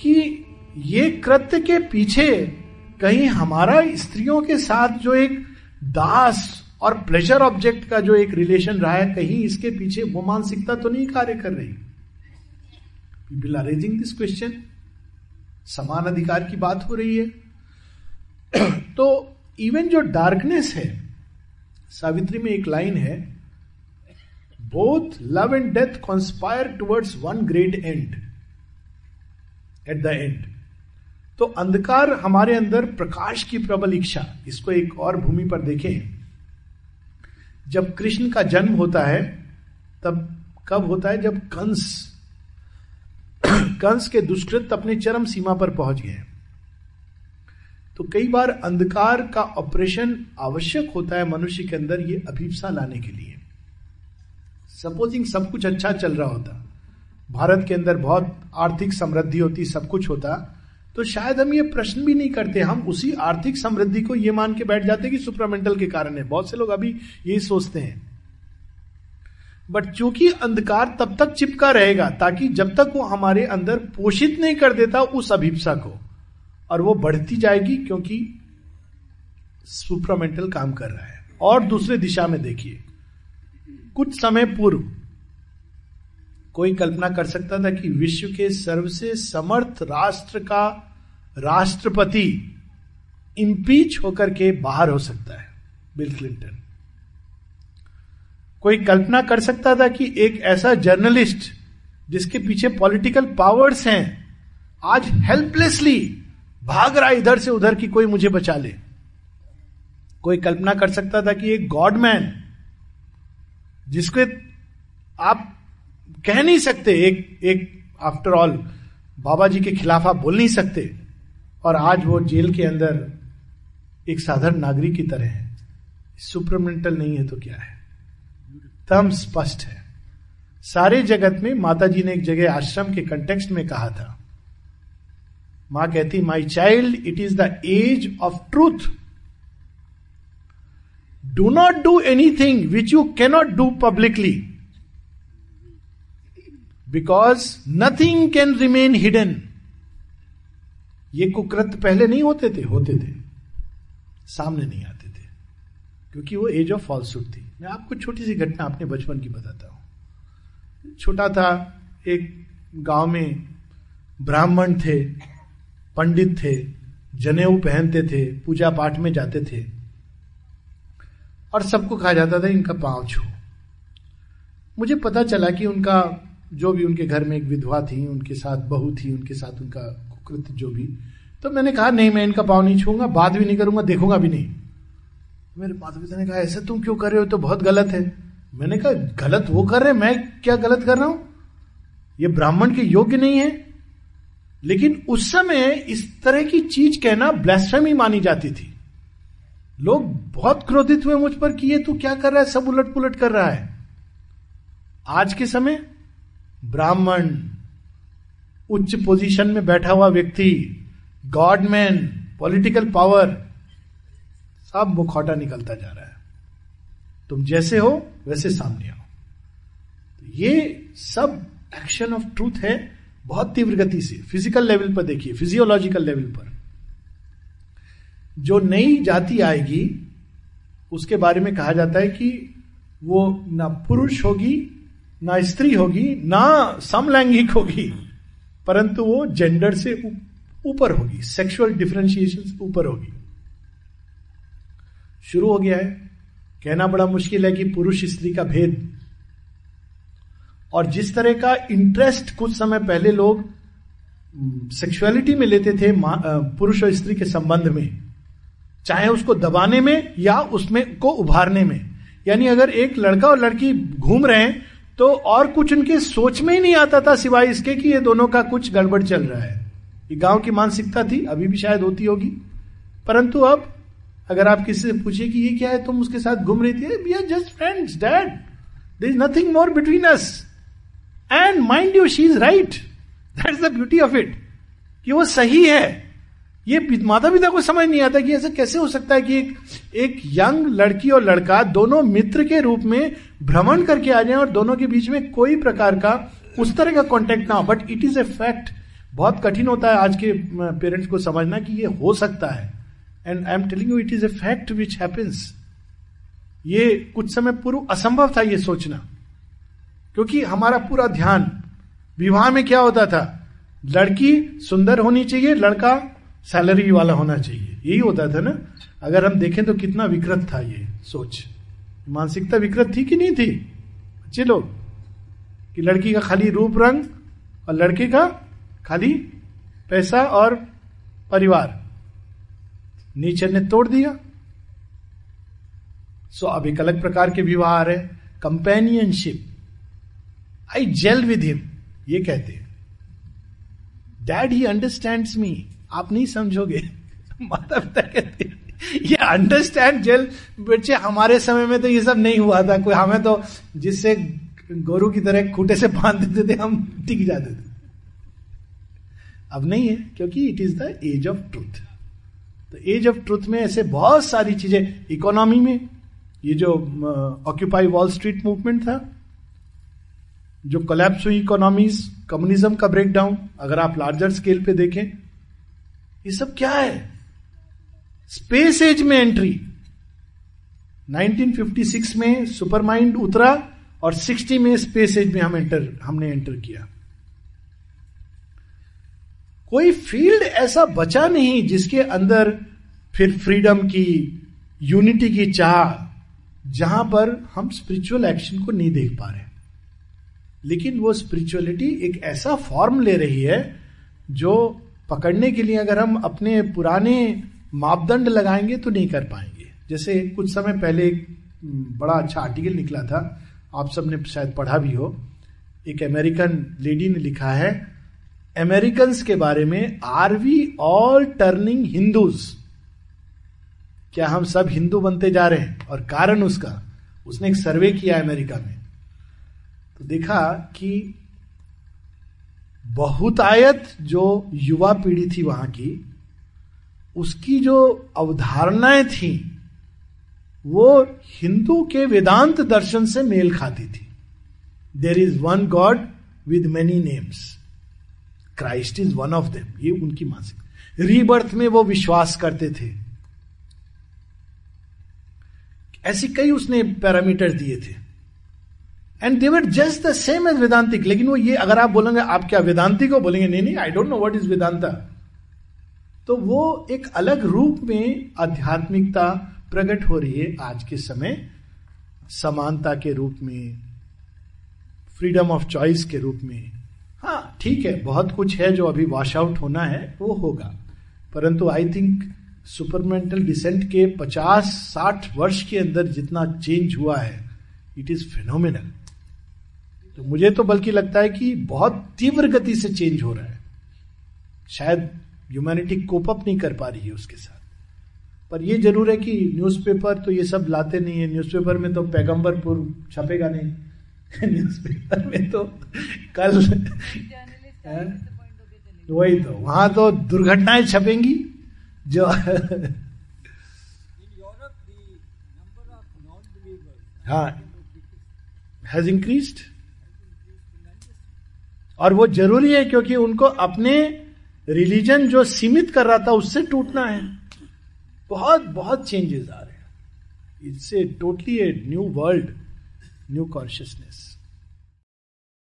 Speaker 1: कि ये कृत्य के पीछे कहीं हमारा स्त्रियों के साथ जो एक दास और प्लेजर ऑब्जेक्ट का जो एक रिलेशन रहा है, कहीं इसके पीछे वो मानसिकता तो नहीं कार्य कर रही? People are raising this question समान अधिकार की बात हो रही है। तो इवन जो डार्कनेस है, सावित्री में एक लाइन है both love and death conspire towards one great end at the end तो अंधकार हमारे अंदर प्रकाश की प्रबल इच्छा इसको एक और भूमि पर देखें। जब कृष्ण का जन्म होता है, तब कब होता है? जब कंस कंस के दुष्कृत अपने चरम सीमा पर पहुँच गए। तो कई बार अंधकार का ऑपरेशन आवश्यक होता है मनुष्य के अंदर ये अभिप्सा लाने के लिए। सपोजिंग सब कुछ अच्छा चल रहा होता। भारत के अंदर बहुत आर्थिक समृद्धि होती, सब कुछ होता। तो शायद हम ये प्रश्न भी नहीं करते। हम उसी आर्थिक समृद्धि को ये मान के बैठ जाते कि सुपरामेंटल के कारण है। बहुत से लोग अभी यही सोचते हैं। बट चूँकि अंधकार तब तक चिपका रहेगा, ताकि जब तक वो हमारे अंदर पोषित नहीं कर देता उस अभिप्सा को, और वो बढ़ती जाएगी क्योंकि सुप्रामेंटल काम कर रहा है। और दूसरे दिशा में देखिए, कुछ समय पूर्व कोई कल्पना कर सकता था कि विश्व के सर्वसे समर्थ राष्ट्र का राष्ट्रपति इम्पीच होकर के बाहर हो सकता है बिल क्लिंटन कोई कल्पना कर सकता था कि एक ऐसा जर्नलिस्ट जिसके पीछे पॉलिटिकल पावर्स हैं, आज हेल्पलेसली भाग रहा इधर से उधर की कोई मुझे बचा ले। कोई कल्पना कर सकता था कि एक गॉडमैन जिसके आप कह नहीं सकते, एक एक आफ्टर ऑल बाबा जी के खिलाफ आप बोल नहीं सकते। और आज वो जेल के अंदर एक साधारण नागरिक की तरह है। सुपरमेंटल नहीं है तो क्या है? तम स्पष्ट है। सारे जगत में माता जी ने एक जगह आश्रम के कंटेक्स्ट में कहा था। माँ कहती my child it is the age of truth do not do anything which you cannot do publicly because nothing can remain hidden ये कुकृत पहले नहीं होते थे होते थे। सामने नहीं आते थे। क्योंकि वो एज ऑफ़ फॉल्सुड थी। मैं आपको छोटी सी घटना अपने बचपन की बताता हूँ। छोटा था, एक गाँव में ब्राह्मण थे, पंडित थे, जनेऊ पहनते थे, पूजा पाठ में जाते थे। और सबको कहा जाता था इनका पाँव छू। मुझे पता चला कि उनका जो भी उनके घर में एक विधवा थी, उनके साथ बहू थी, उनके साथ उनका कुकृत जो भी तो मैंने कहा, नहीं, मैं इनका पाव नहीं छूँगा बात भी नहीं करूँगा, देखूँगा भी नहीं। मेरे माता पिता ने कहा, ऐसा तुम क्यों कर रहे हो? तो बहुत गलत है। मैंने कहा, गलत वो कर रहे मैं क्या गलत कर रहा हूँ? ये ब्राह्मण के योग्य नहीं है। लेकिन उस समय इस तरह की चीज़ कहना ब्लैस्फेमी मानी जाती थी। लोग बहुत क्रोधित हुए मुझ पर कि ये तू क्या कर रहा है? सब उलट पुलट कर रहा है। आज के समय ब्राह्मण, उच्च पोजीशन में बैठा हुआ व्यक्ति गॉडमैन पॉलिटिकल पावर सब मुखौटा निकलता जा रहा है। तुम जैसे हो, वैसे सामने आओ। तो ये सब एक्शन ऑफ़ ट्रूथ है, बहुत तीव्र गति से। फ़िज़िकल लेवल पर देखिए फिजियोलॉजिकल लेवल पर। जो नई जाति आएगी, उसके बारे में कहा जाता है कि वो ना पुरुष होगी ना स्त्री होगी, ना समलैंगिक होगी, परंतु वो जेंडर से ऊपर होगी सेक्सुअल डिफ्रेंशिएशन से ऊपर होगी। शुरू हो गया है। कहना बड़ा मुश्किल है कि पुरुष स्त्री का भेद। और जिस तरह का इंटरेस्ट कुछ समय पहले लोग सेक्सुअलिटी में लेते थे पुरुष और स्त्री के संबंध में, चाहे उसको दबाने में या उसमें को उभारने में। यानी अगर एक लड़का और लड़की घूम रहे हैं तो और कुछ उनके सोच में ही नहीं आता था सिवाय इसके कि ये दोनों का कुछ गड़बड़ चल रहा है। ये गाँव की मानसिकता थी, अभी भी शायद होती होगी। परंतु अब, अगर आप किसी से पूछे कि ये क्या है, तुम उसके साथ घूम रही थी we are just friends dad there is nothing more between us and mind you she is right that is the beauty of it कि वो सही है। ये माता पिता को समझ नहीं आता कि ऐसा कैसे हो सकता है कि एक एक यंग लड़की और लड़का दोनों मित्र के रूप में भ्रमण करके आ जाए और दोनों के बीच में कोई प्रकार का उस तरह का कॉन्टेक्ट ना हो। But it is a fact बहुत कठिन होता है आज के पेरेंट्स को समझना कि ये हो सकता है। And I am telling you it is a fact which happens ये कुछ समय पूर्व असंभव था ये सोचना। क्योंकि हमारा पूरा ध्यान विवाह में क्या होता था? लड़की सुंदर होनी चाहिए, लड़का सैलरी वाला होना चाहिए। यही होता था ना, अगर हम देखें तो कितना विकृत था ये सोच। मानसिकता विकृत थी कि नहीं थी? अच्छे लोग, कि लड़की का खाली रूप रंग और लड़के का खाली पैसा और परिवार। नेचर ने तोड़ दिया। सो अब एक अलग प्रकार के विवाह आ रहे companionship I gel with him ये कहते हैं। डैड ही अंडरस्टैंड मी आप नहीं समझोगे। माता पिता कहते ये अंडरस्टैंड जेल, बच्चे, हमारे समय में तो ये सब नहीं हुआ था। कोई हमें तो जिससे गोरु की तरह खूटे से बाँध देते थे, हम टिक जाते थे। अब नहीं है, क्योंकि it is the age of truth तो एज ऑफ़ ट्रूथ में ऐसे बहुत सारी चीज़ें इकोनॉमी में, ये जो ऑक्यूपाई वॉल स्ट्रीट मूवमेंट था, जो कोलैप्स हुई इकोनॉमीज कम्युनिज्म का ब्रेकडाउन अगर आप लार्जर स्केल पे देखें ये सब क्या है? स्पेस एज में एंट्री 1956 में सुपर माइंड उतरा और 60 में स्पेस एज में हम एंटर हमने एंटर किया। कोई फ़ील्ड ऐसा बचा नहीं जिसके अंदर फिर फ्रीडम की यूनिटी की चाह, जहाँ पर हम स्पिरिचुअल एक्शन को नहीं देख पा रहे। लेकिन वो स्पिरिचुअलिटी एक ऐसा फॉर्म ले रही है जो पकड़ने के लिए अगर हम अपने पुराने मापदंड लगाएँगे तो नहीं कर पाएँगे। जैसे कुछ समय पहले एक बड़ा अच्छा आर्टिकल निकला था। आप सबने शायद पढ़ा भी हो। एक अमेरिकन लेडी ने लिखा है अमेरिकन के बारे में are we all turning Hindus क्या हम सब हिंदू बनते जा रहे हैं? और कारण उसका, उसने एक सर्वे किया अमेरिका में। तो देखा कि बहुतायत जो युवा पीढ़ी थी वहाँ की, उसकी जो अवधारणाएँ थी, वो हिंदू के वेदांत दर्शन से मेल खाती थी। There is one God with many names Christ is one of them ये उनकी मानसिक। रीबर्थ में वो विश्वास करते थे। ऐसी कई उसने पैरामीटर दिए थे। And they were just the same as Vedantic लेकिन वो ये अगर आप बोलेंगे आप क्या वेदांति को बोलेंगे नहीं नहीं I don't know what is Vedanta तो वो एक अलग रूप में आध्यात्मिकता प्रकट हो रही है आज के समय, समानता के रूप में फ्रीडम ऑफ़ चॉइस के रूप में। हाँ ठीक है, बहुत कुछ है जो अभी वॉश आउट होना है, वो होगा। परंतु आई थिंक सुपरमेंटल डिसेंट के 50-60 वर्ष के अंदर जितना चेंज हुआ है इट इज़ फिनोमिनल तो मुझे तो बल्कि लगता है कि बहुत तीव्र गति से चेंज हो रहा है। शायद ह्यूमैनिटी कोप अप नहीं कर पा रही है उसके साथ। पर यह ज़रूर है कि न्यूज़पेपर तो ये सब लाते नहीं है। न्यूज़पेपर में तो पैगंबरपुर छपेगा नहीं। न्यूज़पेपर में तो कल वही तो। वहाँ तो दुर्घटनाएँ छपेंगी। जो हाँ। हैज़ इंक्रीज्ड और वो ज़रूरी है क्योंकि उनको अपने रिलीजन जो सीमित कर रहा था उससे टूटना है। बहुत बहुत चेंजेस आ रहे हैं। It's a totally a new world new consciousness